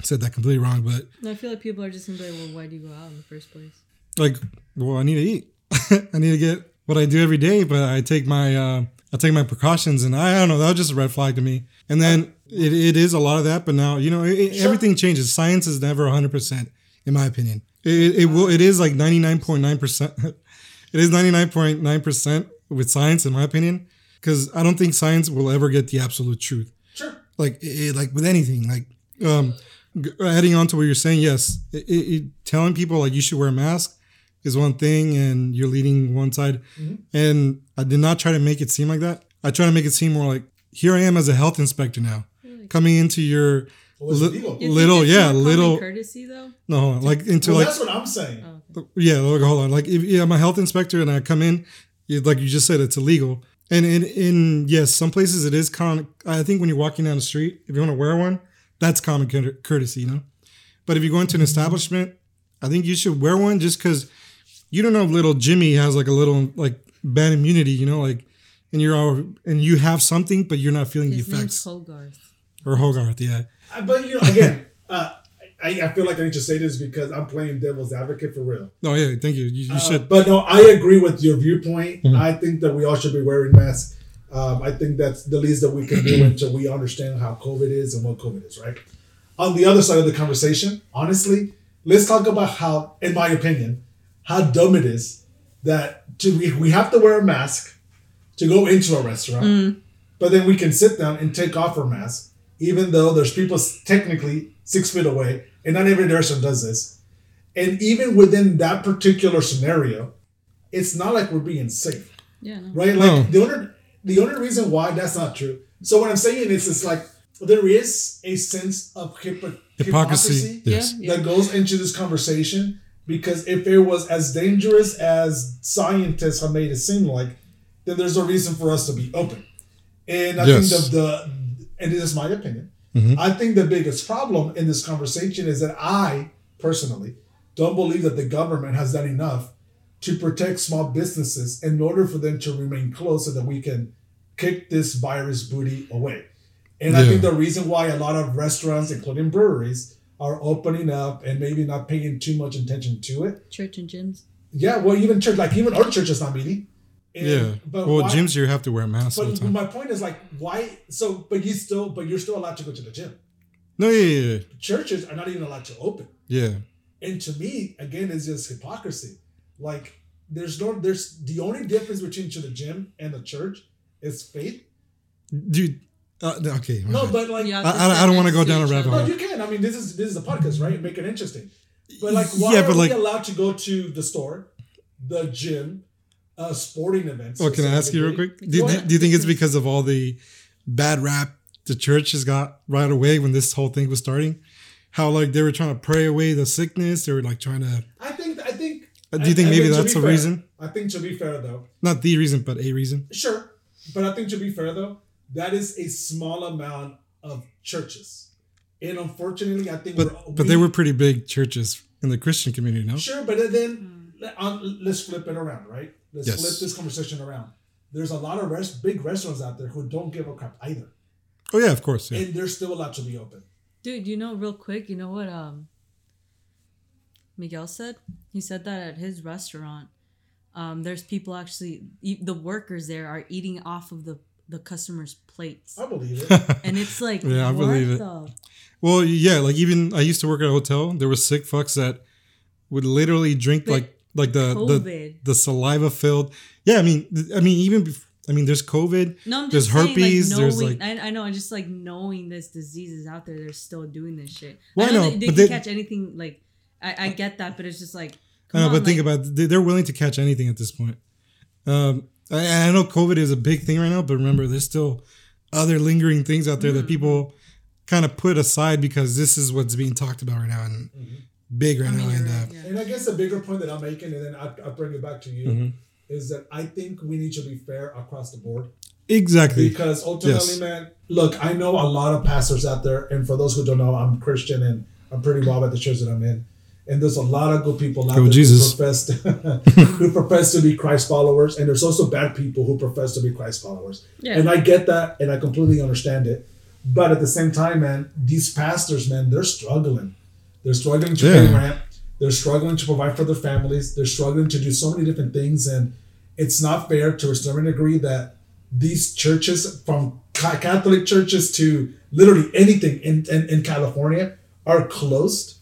I said that completely wrong, but I feel like people are just gonna be like, well, why do you go out in the first place? like well i need to eat [LAUGHS] i need to get what i do every day but i take my uh i take my precautions and i, I don't know that was just a red flag to me and then it, it is a lot of that but now you know it, Sure. everything changes science is never 100% in my opinion it, it, will it is like 99.9% [LAUGHS] it is 99.9% with science in my opinion because i don't think science will ever get the absolute truth Sure. like it, like with anything like um adding on to what you're saying yes it, it- telling people like you should wear a mask is one thing and you're leading one side mm-hmm. and i did not try to make it seem like that i try to make it seem more like here i am as a health inspector now coming into your li- You little yeah little courtesy though. no hold on, like into Well, like that's what I'm saying. Oh, okay. Oh, yeah, look, hold on. Like if yeah, I'm a health inspector and I come in, like you just said, it's illegal. And in in yes, some places it is common. I think when you're walking down the street, if you want to wear one, that's common courtesy, you know. But if you go into an mm-hmm. establishment, I think you should wear one just because you don't know if little Jimmy has like a little like bad immunity, you know, like and you're all and you have something, but you're not feeling His the name's effects. Hogarth. Or Hogarth, yeah. Uh, But you know, again, [LAUGHS] uh, I, I feel like I need to say this because I'm playing devil's advocate for real. No, yeah, thank you. You, you Uh, should. but no, I agree with your viewpoint. Mhm. I think that we all should be wearing masks. Um, I think that's the least that we can do [CLEARS THROAT] until we understand how COVID is and what COVID is, right? On the other side of the conversation, honestly, let's talk about how, in my opinion, how dumb it is that to, we, we have to wear a mask to go into a restaurant, mm. but then we can sit down and take off our mask, even though there's people technically six feet away, and not every restaurant does this. And even within that particular scenario, it's not like we're being safe, Yeah, no. right? Like No. the only the only reason why that's not true. So what I'm saying is, it's like there is a sense of hypo- Hypocrisy. hypocrisy Yes. Yeah, yeah. that goes into this conversation because if it was as dangerous as scientists have made it seem like, then there's a reason for us to be open. And I Yes. think the, the and this is my opinion. Mhm. I think the biggest problem in this conversation is that I personally don't believe that the government has done enough to protect small businesses in order for them to remain closed so that we can kick this virus booty away. And I think the reason why a lot of restaurants, including breweries, are opening up and maybe not paying too much attention to it. Church and gyms. Yeah, well, even church, like even our church is not meeting. And- yeah. But well, why- gyms you have to wear a mask all the But time. my point is like, why? So, but you still, but you're still allowed to go to the gym. No, yeah, yeah, yeah. Churches are not even allowed to open. yeah. And to me, again, it's just hypocrisy. Like, there's no, there's the only difference between to the gym and the church is faith. Dude, uh, okay. my No, bad. but like, You have I- I- I don't wanna go down a each rabbit no, hole. you can. I mean, this is this is a podcast, right? Make it interesting. But like, why Yeah, are but we allowed to go to the store, the gym, uh, sporting events? Oh, can I ask you real quick? Do, Go do, you think it's because of all the bad rap the church has got right away when this whole thing was starting? How like they were trying to pray away the sickness? They were like trying to. I think. I think. Uh, do you think I- I maybe mean, that's be the fair- reason? I think to be fair though, Not the reason, but a reason. Sure, but I think to be fair though, that is a small amount of churches, and unfortunately, I think But we're, but we- they were pretty big churches in the Christian community, no? sure. But then let- um, let's flip it around, right? Let's Yes. flip this conversation around. There's a lot of rest, big restaurants out there who don't give a crap either, Oh yeah, of course. Yeah. and they're still allowed to be open. Dude, you know, real quick, you know what um Miguel said? He said that at his restaurant, um, there's people actually e- the workers there are eating off of the the customers' plates. I believe it. [LAUGHS] And it's like Yeah, I believe it. the- Well, yeah, like even I used to work at a hotel. There were sick fucks that would literally drink But like like the the COVID. the saliva filled. Yeah, I mean, I mean, even bef- I mean, there's COVID. No, I'm There's just saying, herpes, Like, there's, like- I, I know, I just like knowing this disease is out there, they're still doing this shit. Well, I know, I know, that they can they- catch anything. Like, I, I get that, but it's just like, I come know, on, but think about they- they're willing to catch anything at this point. Um, I, I know COVID is a big thing right now, but remember, there's still other lingering things out there that Mm-hmm. people kind of put aside because this is what's being talked about right now and big right I now. mean, And uh, right, yeah. And I guess the bigger point that I'm making, and then I, I'll bring it back to you. Mhm. is that I think we need to be fair across the board. Exactly. Because ultimately, Yes. man, look, I know a lot of pastors out there, and for those who don't know, I'm Christian and I'm pretty involved at the church that I'm in. And there's a lot of good people out Go there Jesus. who profess [LAUGHS] who profess to be Christ followers, and there's also bad people who profess to be Christ followers. Yeah. And I get that, and I completely understand it. But at the same time, man, these pastors, man, they're struggling. They're struggling to pay rent. They're struggling to provide for their families. They're struggling to do so many different things, and it's not fair to a certain degree that these churches, from Catholic churches to literally anything in, in, in California, are closed.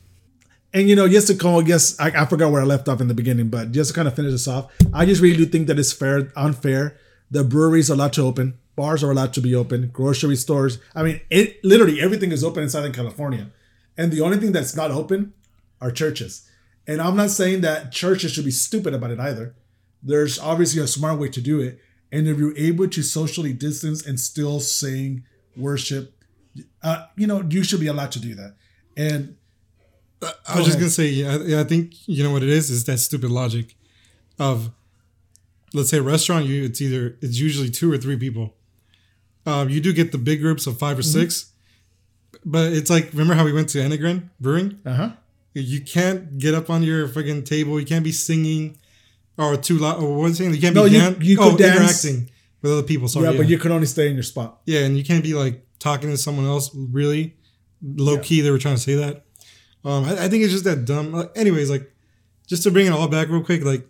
And you know, just to call, guess I, I forgot where I left off in the beginning, but just to kind of finish this off, I just really do think that it's fair, unfair. The breweries are allowed to open, bars are allowed to be open, grocery stores. I mean, it literally everything is open in Southern California, and the only thing that's not open are churches. And I'm not saying that churches should be stupid about it either. There's obviously a smart way to do it, and if you're able to socially distance and still sing, worship, uh, you know, you should be allowed to do that. And I was just gonna say, yeah, I- I think you know what it is. Is that stupid logic of, let's say, a restaurant. You it's either it's usually two or three people. Um, you do get the big groups of five or Mm-hmm. six, but it's like remember how we went to Enegren Brewing? uh huh. You can't get up on your fucking table. You can't be singing or too loud. Or what's saying? You can't No, be dan- you oh, could dance. interacting with other people. Sorry, yeah, yeah, but you can only stay in your spot. yeah, and you can't be like talking to someone else. Really, low Yeah. key, they were trying to say that. Um, I, I think it's just that dumb. Like, anyways, like just to bring it all back real quick, like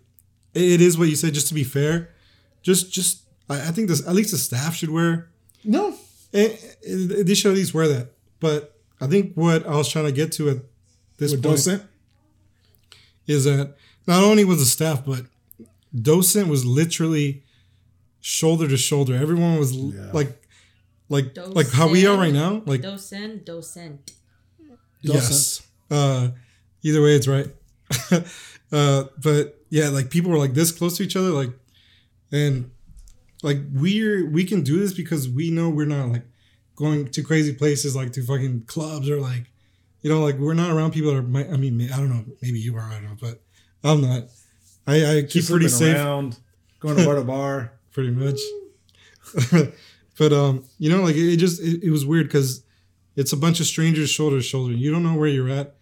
it, it is what you said. Just to be fair, just just I, I think this at least the staff should wear. No. eh, eh, they should at least wear that. But I think what I was trying to get to at this With point docent? is that not only was the staff, but docent was literally shoulder to shoulder. Everyone was Yeah. like, like, like how we are right now. Like, Docent, docent. yes. Uh, either way, it's right. [LAUGHS] uh, but yeah, like people were like this close to each other, like, and like we're we can do this because we know we're not like going to crazy places like to fucking clubs or like you know like we're not around people that are I mean I don't know maybe you are I don't know but I'm not. I, I keep Just pretty safe. Around, going to bar to [LAUGHS] bar. pretty much. [LAUGHS] But um you know like it, it just it, it was weird because it's a bunch of strangers shoulder to shoulder. You don't know where you're at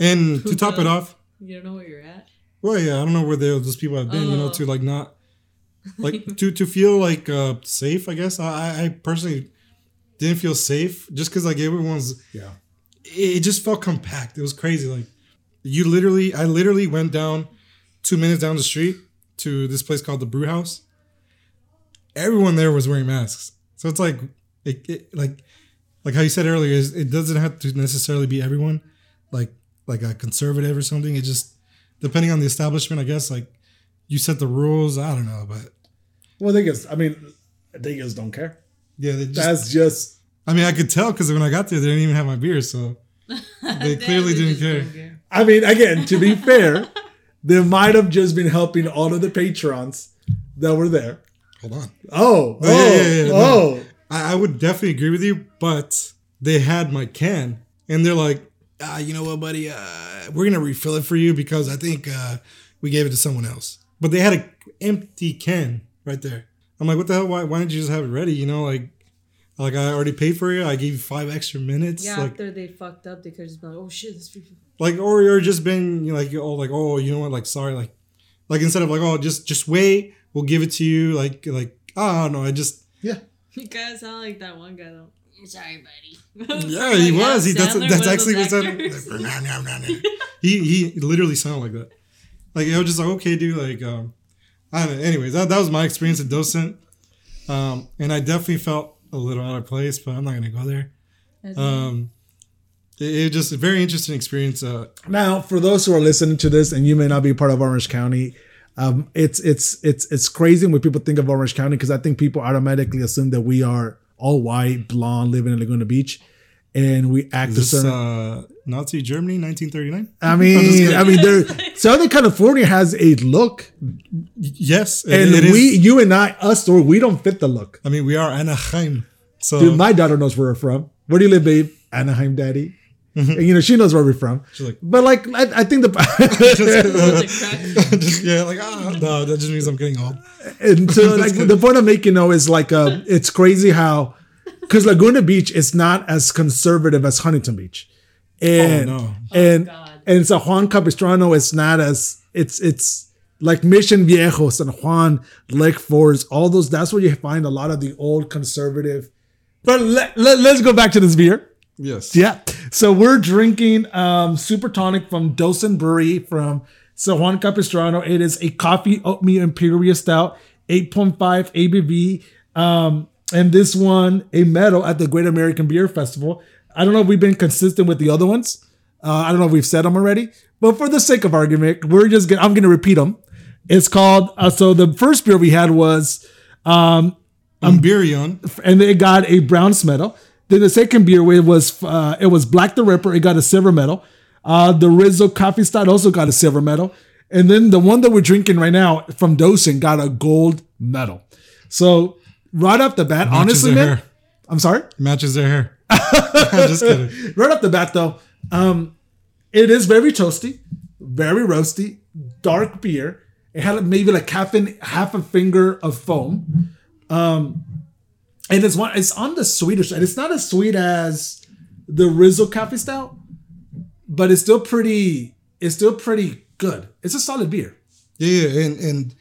and to top it off You don't know where you're at? well yeah I don't know where they, those people have been you know Oh. to like not [LAUGHS] like to to feel like uh safe I guess I I- I personally didn't feel safe just because like everyone's Yeah. it it just felt compact. It was crazy. Like you literally, I literally went down two minutes down the street to this place called the Brew House. Everyone there was wearing masks, so it's like, it, it like, like how you said earlier, is it doesn't have to necessarily be everyone, like like a conservative or something. It just depending on the establishment, I guess. Like you set the rules. I don't know, but Well, they just, I mean, they just don't care. yeah, they just. That's just, I mean, I could tell because when I got there, they didn't even have my beer, so [LAUGHS] they clearly didn't care. I mean, again, to be [LAUGHS] fair, they might have just been helping all of the patrons that were there. Hold on. Oh, oh, yeah, yeah, yeah, no. oh. oh. I, I would definitely agree with you, but they had my can and they're like, ah, you know what, buddy? Uh, we're gonna refill it for you because I think uh, we gave it to someone else. But they had an empty can right there. I'm like, what the hell? Why, why didn't you just have it ready? You know, like, like I already paid for it. I gave you five extra minutes. Yeah, like, after they fucked up, they could just be like, oh shit, this people. like, or you're just been you know, like, oh, like, oh, you know what? Like, sorry, like, like instead of like, oh, just just wait, we'll give it to you. Like, like, oh no, I just Yeah. [LAUGHS] You guys sound like that one guy though. Sorry, buddy. Yeah, [LAUGHS] he Like, was. He that's that's one actually what those sounded. actors. [LAUGHS] he he literally sounded like that. Like I was just like, okay, dude. Like um, I don't know. Anyways, that, that was my experience at Docent, um, and I definitely felt a little out of place, but I'm not gonna go there. Um, it, it just a very interesting experience. Uh, Now, for those who are listening to this and you may not be part of Orange County, um, it's it's it's it's crazy when people think of Orange County because I think people automatically assume that we are all white, blonde, living in Laguna Beach, and we act a this certain. uh, Nazi Germany, 1939. I mean, [LAUGHS] I mean, there. [LAUGHS] Southern California has a look, Yes, it- and it is- we, you and I, us, or we don't fit the look. I mean, we are Anaheim. So Dude, my daughter knows where we're from. Where do you live, babe? Anaheim, daddy. And, you know, she knows where we're from. She's like, But like, I, I think the just, yeah, like ah, no, that just means I'm getting old. and so [LAUGHS] like the point I'm making though is like uh, it's crazy how because Laguna Beach is not as conservative as Huntington Beach, and Oh, no. and God. and so Juan Capistrano is not as it's it's like Mission Viejos and Juan Lake Forest, all those. That's where you find a lot of the old conservative. But let, let, let's go back to this beer. Yes. Yeah. So we're drinking um, Super Tonic from Docent Brewery from San Juan Capistrano. It is a coffee oatmeal imperial stout, 8.5 ABV. Um, and this one, a medal at the Great American Beer Festival. I don't know if we've been consistent with the other ones. Uh, I don't know if we've said them already, but for the sake of argument, we're just gonna, I'm going to repeat them. It's called, uh, so the first beer we had was um, Umbreon. and it got a bronze medal. Then the second beer it was uh, it was Black the Ripper. It got a silver medal. Uh, the Rizzo Coffee Stout also got a silver medal. And then the one that we're drinking right now from Docent got a gold medal. So right off the bat, honestly, man, hair. I'm sorry. Matches their hair. [LAUGHS] [LAUGHS] Just kidding. Right off the bat, though, um, it is very toasty, very roasty, dark beer. It had maybe like half half a finger of foam, um, and it's one. It's on the sweeter side. It's not as sweet as the Rizzo Coffee Stout, but it's still pretty. It's still pretty good. It's a solid beer. Yeah, yeah, and and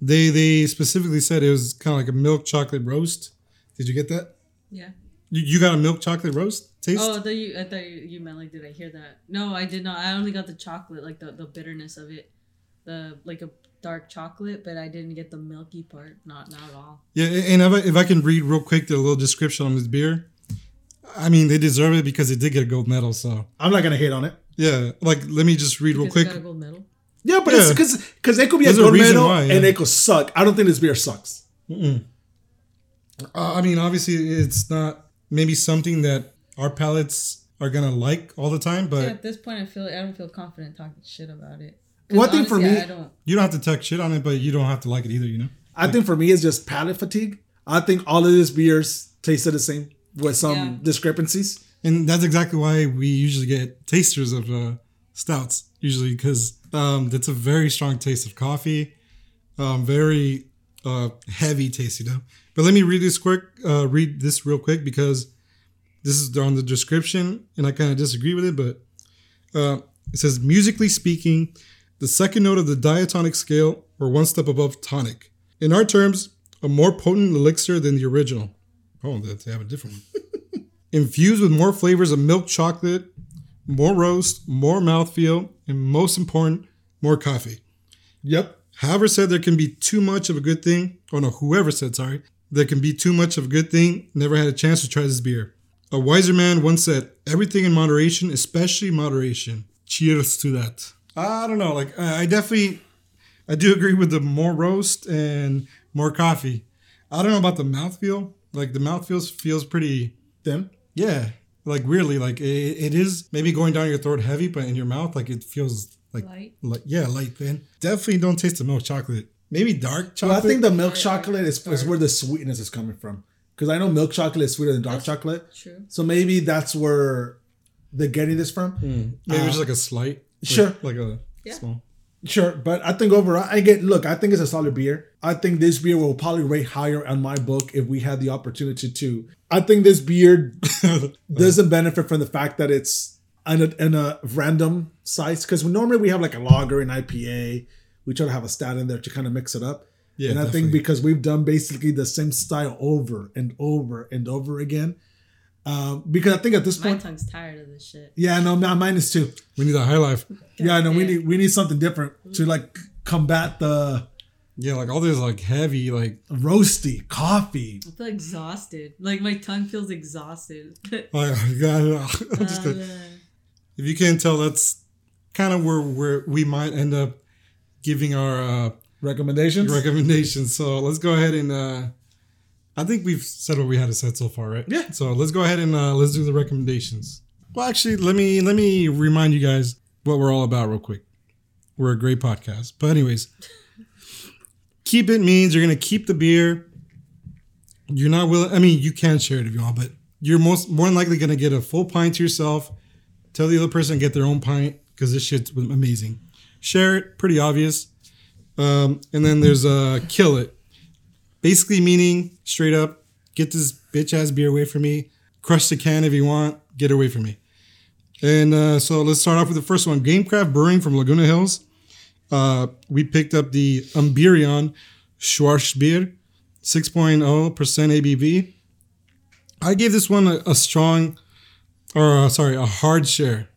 they they specifically said it was kind of like a milk chocolate roast. Did you get that? Yeah. You, you got a milk chocolate roast taste? Oh, I thought you. I thought you, you meant like, did I hear that? No, I did not. I only got the chocolate, like the, the bitterness of it, the like a dark chocolate, but I didn't get the milky part. Not not at all. Yeah, and if I, if I can read real quick the little description on this beer, I mean they deserve it because it did get a gold medal. So I'm not gonna hate on it. yeah, like let me just read real Because it quick. got a gold medal. Yeah, but it's Yeah. because because it could be There's a a gold reason medal why, yeah. and it could suck. I don't think this beer sucks. Uh, I mean, obviously it's not maybe something that our palates are gonna like all the time, but Yeah, at this point, I feel I don't feel confident talking shit about it. 'Cause One thing for me- I don't. you don't have to talk shit on it, but you don't have to like it either. You know? I think for me it's just palate fatigue. I think all of these beers tasted the same with some Yeah. discrepancies. And that's exactly why we usually get tasters of uh, stouts, usually because um, that's a very strong taste of coffee, um, very uh, heavy taste, you know. But let me read this quick, uh, read this real quick because this is on the description, and I kind of disagree with it. But uh, it says, musically speaking, the second note of the diatonic scale, or one step above tonic. In our terms, a more potent elixir than the original. Oh, they have a different one [LAUGHS] infused with more flavors of milk chocolate, more roast, more mouthfeel, and most important, more coffee. Yep. However said there can be too much of a good thing. Oh no, whoever said sorry. There can be too much of a good thing. Never had a chance to try this beer. A wiser man once said, "Everything in moderation, especially moderation." Cheers to that. I don't know. Like I I definitely, I do agree with the more roast and more coffee. I don't know about the mouthfeel. Like the mouthfeel feels pretty thin. yeah, like weirdly, like it, it is maybe going down your throat heavy, but in your mouth, like it feels like Light. like yeah, light thin. Definitely don't taste the milk chocolate. Maybe dark well, chocolate. I think the milk chocolate is, is where the sweetness is coming from. Because I know milk chocolate is sweeter than dark chocolate. True. So maybe that's where they're getting this from. Hmm. maybe it's uh, just like a slight. Like- Sure. like a Yeah. small. Sure, but I think overall, I get look. I think it's a solid beer. I think this beer will probably rate higher on my book if we had the opportunity to. I think this beer [LAUGHS] doesn't benefit from the fact that it's in a, in a random size because normally we have like a lager and IPA. We try to have a stat in there to kind of mix it up. Yeah, and I definitely. think because we've done basically the same style over and over and over again. Um, because I think at this point, My tongue's tired of this shit. yeah, no, ma- mine is too. we need a high life. Yeah, no, we need we need something different to like combat the Yeah, like all this like heavy, like roasty coffee. I feel exhausted. Like my tongue feels exhausted. [LAUGHS] oh God, I'm just kidding. Uh, if you can't tell, that's kind of where where we might end up giving our uh, Recommendations? recommendations. So let's go ahead and uh I think we've said what we had to say so far, right? Yeah. So let's go ahead and uh let's do the recommendations. Well, actually, let me let me remind you guys what we're all about real quick. We're a great podcast. But anyways, [LAUGHS] keep it means you're gonna keep the beer. You're not willing. I mean, you can share it if you want, but you're most more than likely gonna get a full pint to yourself, Tell the other person to get their own pint because this shit's amazing. Share it, pretty obvious. Um, and then there's uh, kill it. Basically meaning straight up, get this bitch ass beer away from me. Crush the can if you want. Get away from me. And uh, so let's start off with the first one. GameCraft Brewing from Laguna Hills. Uh, we picked up the Umbreon Schwarzbier, 6.0% ABV. I gave this one a, a strong, or uh, sorry, a hard share.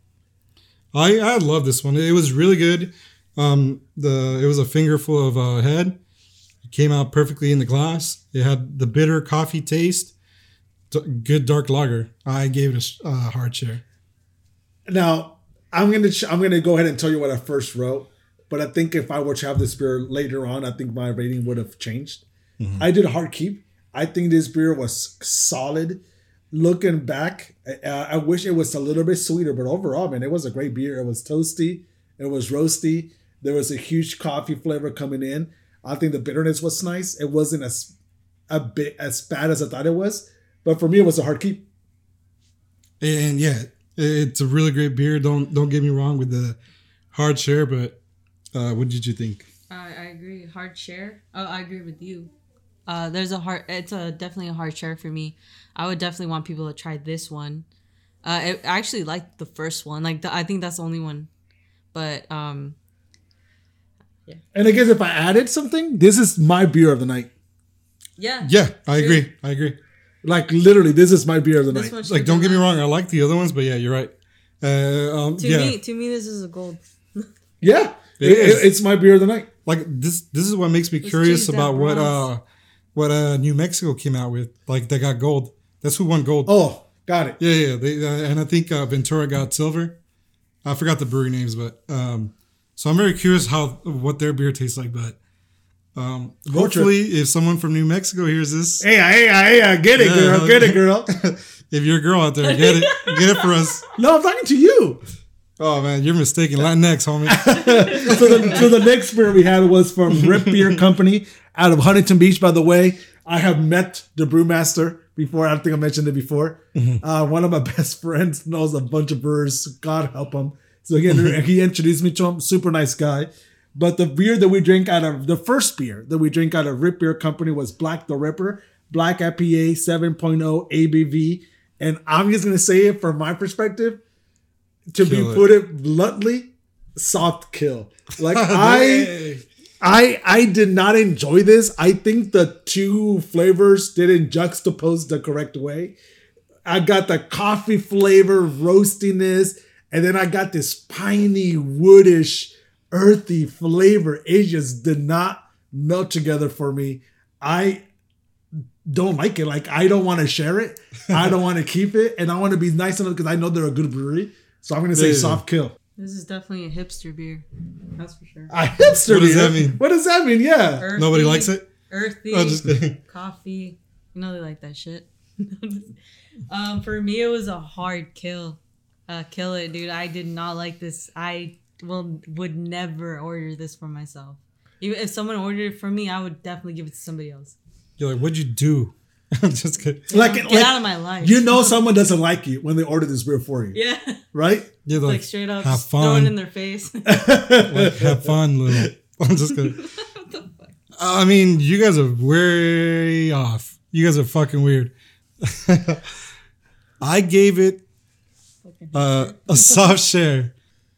I I love this one. It was really good. Um, the it was a fingerful of uh, head. It came out perfectly in the glass. It had the bitter coffee taste. Good dark lager. I gave it a uh, hard share. Now I'm gonna ch- I'm gonna go ahead and tell you what I first wrote, but I think if I were to have this beer later on, I think my rating would have changed. Mm-hmm. I did a hard keep. I think this beer was solid. Looking back, uh, I wish it was a little bit sweeter, but overall, man, it was a great beer. It was toasty, it was roasty. There was a huge coffee flavor coming in. I think the bitterness was nice. It wasn't as a bit as bad as I thought it was, but for me, it was a hard keep. And yeah, it's a really great beer. Don't don't get me wrong with the hard share, but uh, what did you think? I, I agree. Hard share. Oh, I agree with you. Uh, there's a hard. It's a definitely a hard share for me. I would definitely want people to try this one. Uh, I I actually liked the first one. Like the, I think that's the only one. But um, And I guess if I added something, this is my beer of the night. yeah, Yeah, I agree. I agree. Like literally, this is my beer of the This night. Like, don't get me wrong. I like the other ones, but yeah, you're right. Uh, um, To yeah, me, to me, this is a gold. [LAUGHS] Yeah, It it- is. it- it's my beer of the night. like this. This is what makes me Let's curious about what uh, what uh, New Mexico came out with. Like they got gold. That's who won gold. Oh, got it. Yeah, yeah. They, uh, and I think uh, Ventura got silver. I forgot the brewery names, but um, so I'm very curious how what their beer tastes like. But um, hopefully, if someone from New Mexico hears this, Hey, hey, hey, get it, Yeah, girl, get it, girl. [LAUGHS] if you're a girl out there, get it, get it for us. [LAUGHS] No, I'm talking to you. Oh man, you're mistaken. Latinx, homie. [LAUGHS] so, the, so the next beer we had was from RIIP Beer Company out of Huntington Beach. By the way, I have met the brewmaster before. I don't think I mentioned it before. Uh, one of my best friends knows a bunch of brewers. God help him. So again, [LAUGHS] he introduced me to him. Super nice guy. But the beer that we drink out of the first beer that we drink out of RIIP Beer Company was Black the Ripper, Black IPA 7.0 ABV. And I'm just gonna say it from my perspective, to Kill be it. put it bluntly, soft kill. Like [LAUGHS] I I I did not enjoy this. I think the two flavors didn't juxtapose the correct way. I got the coffee flavor, roastiness, and then I got this piney, woodish, earthy flavor. It just did not melt together for me. I don't like it. Like I don't want to share it. I don't want to [LAUGHS] keep it, and I want to be nice enough because I know they're a good brewery. So I'm gonna say Yeah. soft kill. This is definitely a hipster beer. That's for sure. I hipster. What does beer. that mean? What does that mean? Yeah. Earthy, Nobody likes it. Earthy. Oh, just kidding. [LAUGHS] coffee. You know they like that shit. [LAUGHS] um, for me, it was a hard kill. Uh, kill it, dude. I did not like this. I will would never order this for myself. Even if someone ordered it for me, I would definitely give it to somebody else. You're like, what'd you do? [LAUGHS] I'm just kidding. Like, Get like, out of my life. you know someone doesn't like you when they order this beer for you, Yeah. right? You're like like, straight up, have just throw it fun. in their face. [LAUGHS] like, have fun, little. [LAUGHS] I'm just kidding. I mean, you guys are way off. You guys are fucking weird. I gave it uh, a [LAUGHS] soft share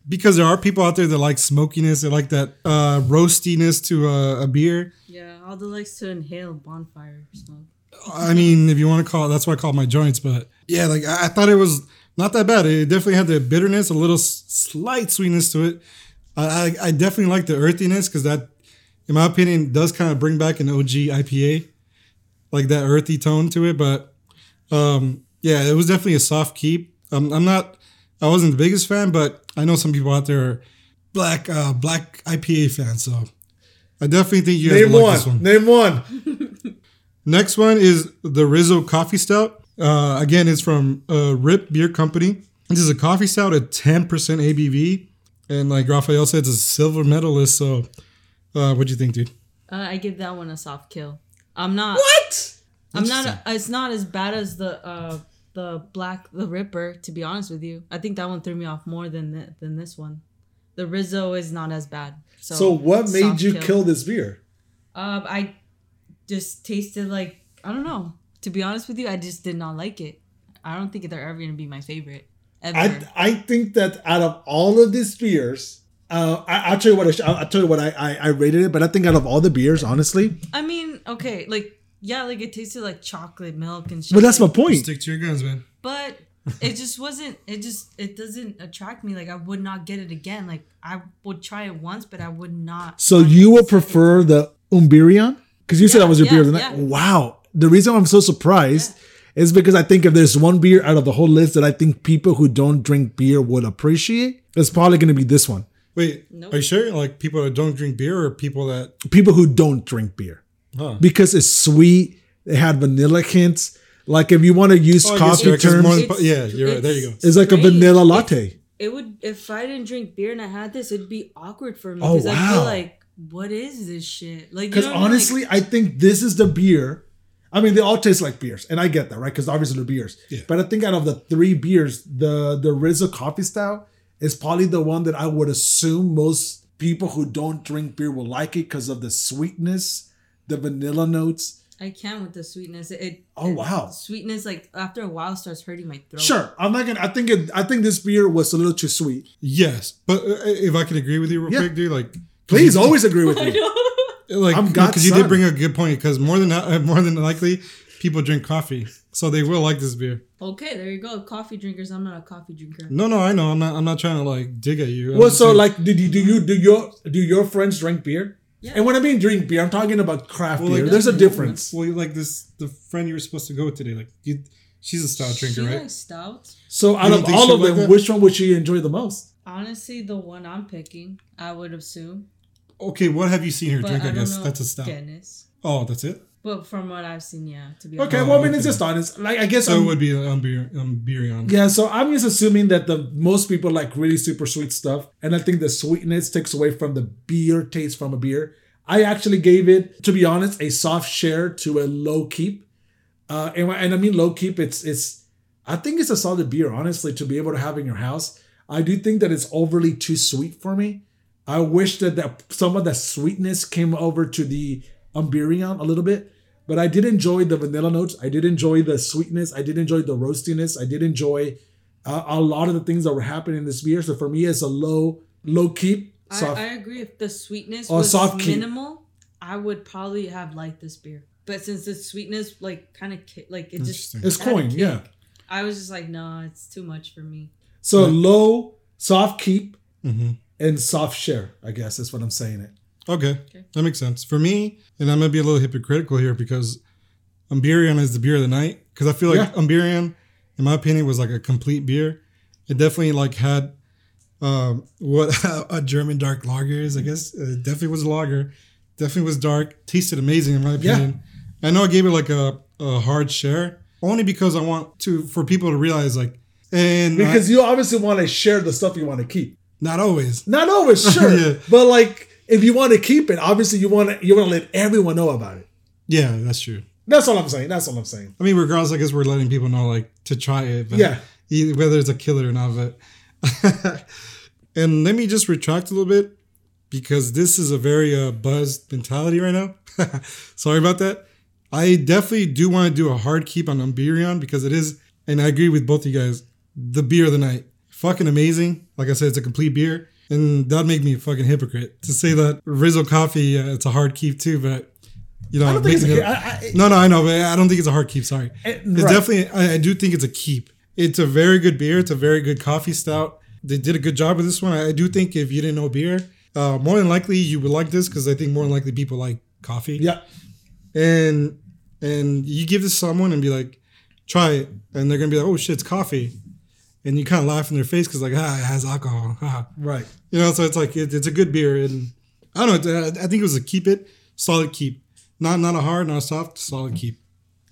because there are people out there that like smokiness, they like that uh, roastiness to uh, a beer. yeah, Aldo likes to inhale bonfire smoke. I mean, if you want to call it, that's why I call my joints. But yeah, like I, I thought it was not that bad. It definitely had the bitterness, a little s- slight sweetness to it. I, I, I definitely like the earthiness because that, in my opinion, does kind of bring back an OG IPA, like that earthy tone to it. But um, yeah, it was definitely a soft keep. Um, I'm not, I wasn't the biggest fan, but I know some people out there are black uh, black IPA fans. So I definitely think you guys Name will like one. this one. Name one. [LAUGHS] Next one is the Rizzo Coffee Stout. Uh, again, it's from uh, RIIP Beer Company. This is a coffee stout at 10% ABV. And like Raphael said, it's a silver medalist. So, uh, what'd you think, dude? Uh, I give that one a soft kill. I'm not. What? I'm not. it's not as bad as the uh, the black the Ripper. To be honest with you, I think that one threw me off more than th- than this one. The Rizzo is not as bad. So, So, what made you kill this beer? Um, I just tasted like I don't know. To be honest with you, I just did not like it. I don't think they're ever gonna be my favorite. Ever. I I think that out of all of these beers, uh, I, I'll tell you what I, sh- I'll, I'll tell you what I, I I rated it. But I think out of all the beers, honestly, I mean, okay, like yeah, like it tasted like chocolate milk and shit. but that's my point. Stick to your guns, man. But it just wasn't. It just it doesn't attract me. Like I would not get it again. Like I would try it once, but I would not. So you would prefer the Umbreon? Because you said that was your yeah, beer of the night. yeah. Wow. The reason I'm so surprised is because I think if there's one beer out of the whole list that I think people who don't drink beer would appreciate, it's probably going to be this one. Wait, Nope. are you sure? Like people that don't drink beer or people that People who don't drink beer Huh. because it's sweet. It had vanilla hints. Like if you want to use Oh, coffee you're terms, more than- It's- yeah, you're right. There you go. it's it's like a vanilla latte. It would if I didn't drink beer and I had this, it'd be awkward for me Oh, because I feel like what is this shit? Like you Because know what Like, honestly, I think this is the beer. I mean, they all taste like beers, and I get that, right? Because obviously they're beers. Yeah. But I think out of the three beers, the the Rizzo Coffee Style is probably the one that I would assume most people who don't drink beer will like it because of the sweetness, the vanilla notes. I can't with the sweetness. It, it Oh, wow. sweetness like after a while starts hurting my throat. Sure, I'm not gonna. I think it. I think this beer was a little too sweet. yes, but uh, if I can agree with you real Yeah. quick, dude, like Please always agree [LAUGHS] with me. like I'm because God's you did bring a good point because more than uh, [LAUGHS] more than likely people drink coffee, so they will like this beer. Okay, there you go. Coffee drinkers. I'm not a coffee drinker. No, no, I know. I'm not. I'm not trying to like dig at you. I'm Well, so saying- like, did you do you do your do your friends drink beer? Yeah. And when I mean drink beer, I'm talking about craft Well, beer. like, There's a difference. Well, like this the friend you were supposed to go with today. Like you, she's a stout drinker, she right? likes stout. So out of all of them, that? which one would you enjoy the most? Honestly, the one I'm picking, I would assume. Okay, what have you seen her But drink? I, I, guess know. that's a stout. Guinness. Oh, that's it. But from what I've seen, yeah. To be Okay, honest. well, I mean, it's okay. just honest. Like, I guess So I'm, it would be um, beer, um, Birion. yeah. So I'm just assuming that the most people like really super sweet stuff, and I think the sweetness takes away from the beer taste from a beer. I actually gave it, to be honest, a soft share to a low keep, uh, and, and I mean low keep. It's it's. I think it's a solid beer, honestly, to be able to have in your house. I do think that it's overly too sweet for me. I wish that, that some of the sweetness came over to the Umbreon a little bit, but I did enjoy the vanilla notes. I did enjoy the sweetness. I did enjoy the roastiness. I did enjoy uh, a lot of the things that were happening in this beer. So for me, it's a low low keep. I, Soft. I agree. If the sweetness Oh, was soft keep. minimal, I would probably have liked this beer. But since the sweetness, like, kind of like it just it's had coin, yeah. I was just like, no, it's too much for me. So low, soft keep, hmm and soft share. I guess that's what I'm saying. It. Okay. Okay. that makes sense for me. And I'm gonna be a little hypocritical here because Umbreon is the beer of the night. Because I feel like Yeah. Umbreon, in my opinion, was like a complete beer. It definitely like had um, what [LAUGHS] a German dark lager is. I guess it definitely was a lager. Definitely was dark. Tasted amazing in my Yeah. opinion. I know I gave it like a, a hard share only because I want to for people to realize like and I- Because you obviously want to share the stuff you want to keep. not always. Not always, sure, [LAUGHS] Yeah. but like if you want to keep it, obviously you want to you want to let everyone know about it. Yeah, that's true. That's all I'm saying. That's all I'm saying. I mean, regardless, I guess we're letting people know like to try it. But Yeah. whether it's a killer or not. But [LAUGHS] and let me just retract a little bit because this is a very uh, buzzed mentality right now. [LAUGHS] Sorry about that. I definitely do want to do a hard keep on Umbreon because it is, and I agree with both of you guys, the beer of the night. Fucking amazing. Like I said, it's a complete beer. And that'd make me a fucking hypocrite to say that Rizzo Coffee, uh, it's a hard keep too, but you know, I don't think it's a, me- I, I, no, no, I know, but I don't think it's a hard keep. Sorry, Eh, it's right. definitely. I, I do think it's a keep. It's a very good beer. It's a very good coffee stout. They did a good job with this one. I, I do think if you didn't know beer, uh, more than likely you would like this because I think more than likely people like coffee. yeah. And and you give this to someone and be like, try it, and they're gonna be like, oh shit, it's coffee, and you kind of laugh in their face because like, ah, it has alcohol. [LAUGHS] Ah. Right. You know, so it's like it, it's a good beer, and I don't know. I think it was a keep it, solid keep, not not a hard, not a soft, solid keep.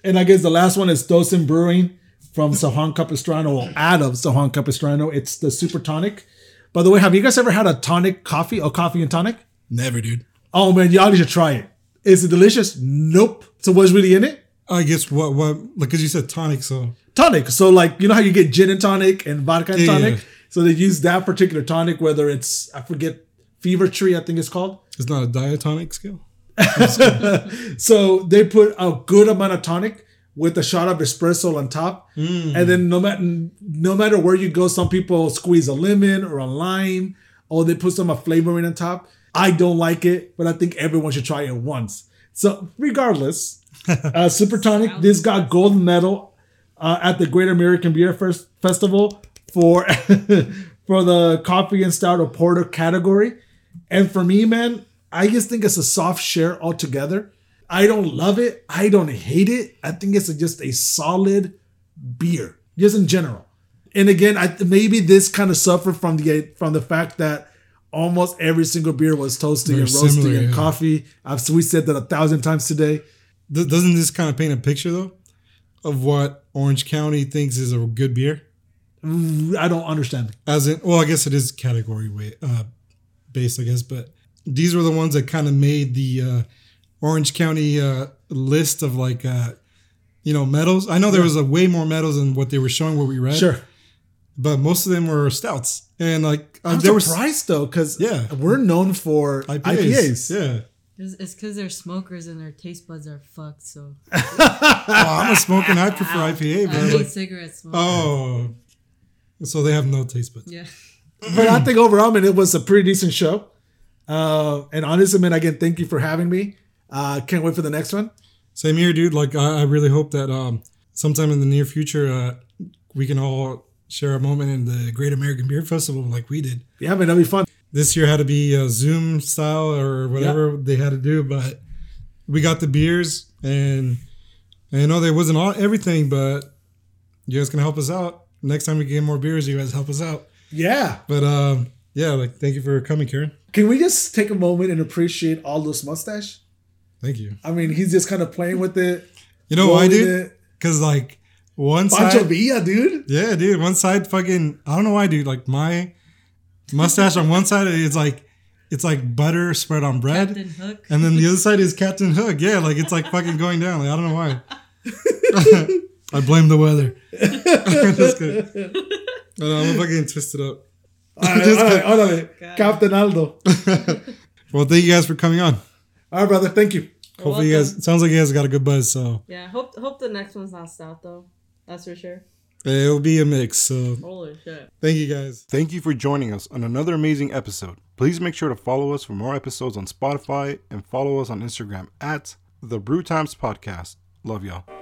And I guess the last one is Docent Brewing from San Juan Capistrano, or out of San Juan Capistrano. It's the super tonic. By the way, have you guys ever had a tonic coffee or coffee and tonic? Never, dude. Oh man, y'all need to try it. Is it delicious? Nope. So what's really in it? I guess what what like because you said tonic, so tonic. So like you know how you get gin and tonic and vodka and Yeah, tonic. yeah. So they use that particular tonic, whether it's I forget Fever Tree, I think it's called. it's not a diatonic scale. [LAUGHS] So they put a good amount of tonic with a shot of espresso on top, Mm. and then no matter no matter where you go, some people squeeze a lemon or a lime, or they put some of flavoring on top. I don't like it, but I think everyone should try it once. So regardless, uh, Super Tonic this got gold medal uh, at the Great American Beer Fest- Festival for [LAUGHS] for the coffee and stout or porter category. And for me, man, I just think it's a soft share altogether. I don't love it. I don't hate it. I think it's a, just a solid beer, just in general. And again, I maybe this kind of suffered from the from the fact that almost every single beer was toasting Very and roasting similar, and yeah. coffee. I've we said that a thousand times today. Th- doesn't this kind of paint a picture though of what Orange County thinks is a good beer? I don't understand. As in, well, I guess it is category weight uh, based, I guess, but these were the ones that kind of made the uh, Orange County uh, list of like, uh, you know, medals. I know there was a way more medals than what they were showing what we read, Sure. but most of them were stouts, and like uh, I'm there were surprised though, because Yeah. we're known for IPAs. IPAs. Yeah, It's- It's because they're smokers and their taste buds are fucked. So [LAUGHS] oh, I'm a smoking. I prefer IPA, But I but hate like, cigarette smoke. oh, so they have no taste buds. Yeah. But I think overall, man, it was a pretty decent show. Uh, and honestly, man, again, thank you for having me. Uh, can't wait for the next one. Same here, dude. Like, I, I really hope that um, sometime in the near future, uh, we can all share a moment in the Great American Beer Festival like we did. Yeah, man, that'll be fun. This year had to be uh, Zoom style or whatever they had to do, but we got the beers, and I know there wasn't all everything, but you guys can help us out. Next time we get more beers, you guys help us out. Yeah. But um, yeah, like, thank you for coming, Karen. Can we just take a moment and appreciate Aldo's mustache? Thank you. I mean, he's just kind of playing with it. You know why, dude? it. Because like one Pancho side, Villa, dude. Yeah, dude. One side fucking I don't know why, dude. Like my mustache on one side it's like it's like butter spread on bread. Captain Hook. And then the other side is Captain Hook. Yeah, like it's like fucking going down. Like I don't know why. [LAUGHS] I blame the weather. [LAUGHS] Just kidding. No, no, I'm fucking twisted up. All right, Just all right, kidding. all right. Captain Aldo. [LAUGHS] Well, thank you guys for coming on. All right, brother. Thank you. Hopefully, you guys. It sounds like you guys got a good buzz. So Yeah. Hope hope the next one's not stout though. That's for sure. it'll be a mix. So Holy shit. thank you guys. Thank you for joining us on another amazing episode. Please make sure to follow us for more episodes on Spotify and follow us on Instagram at the Brew Times Podcast. Love y'all.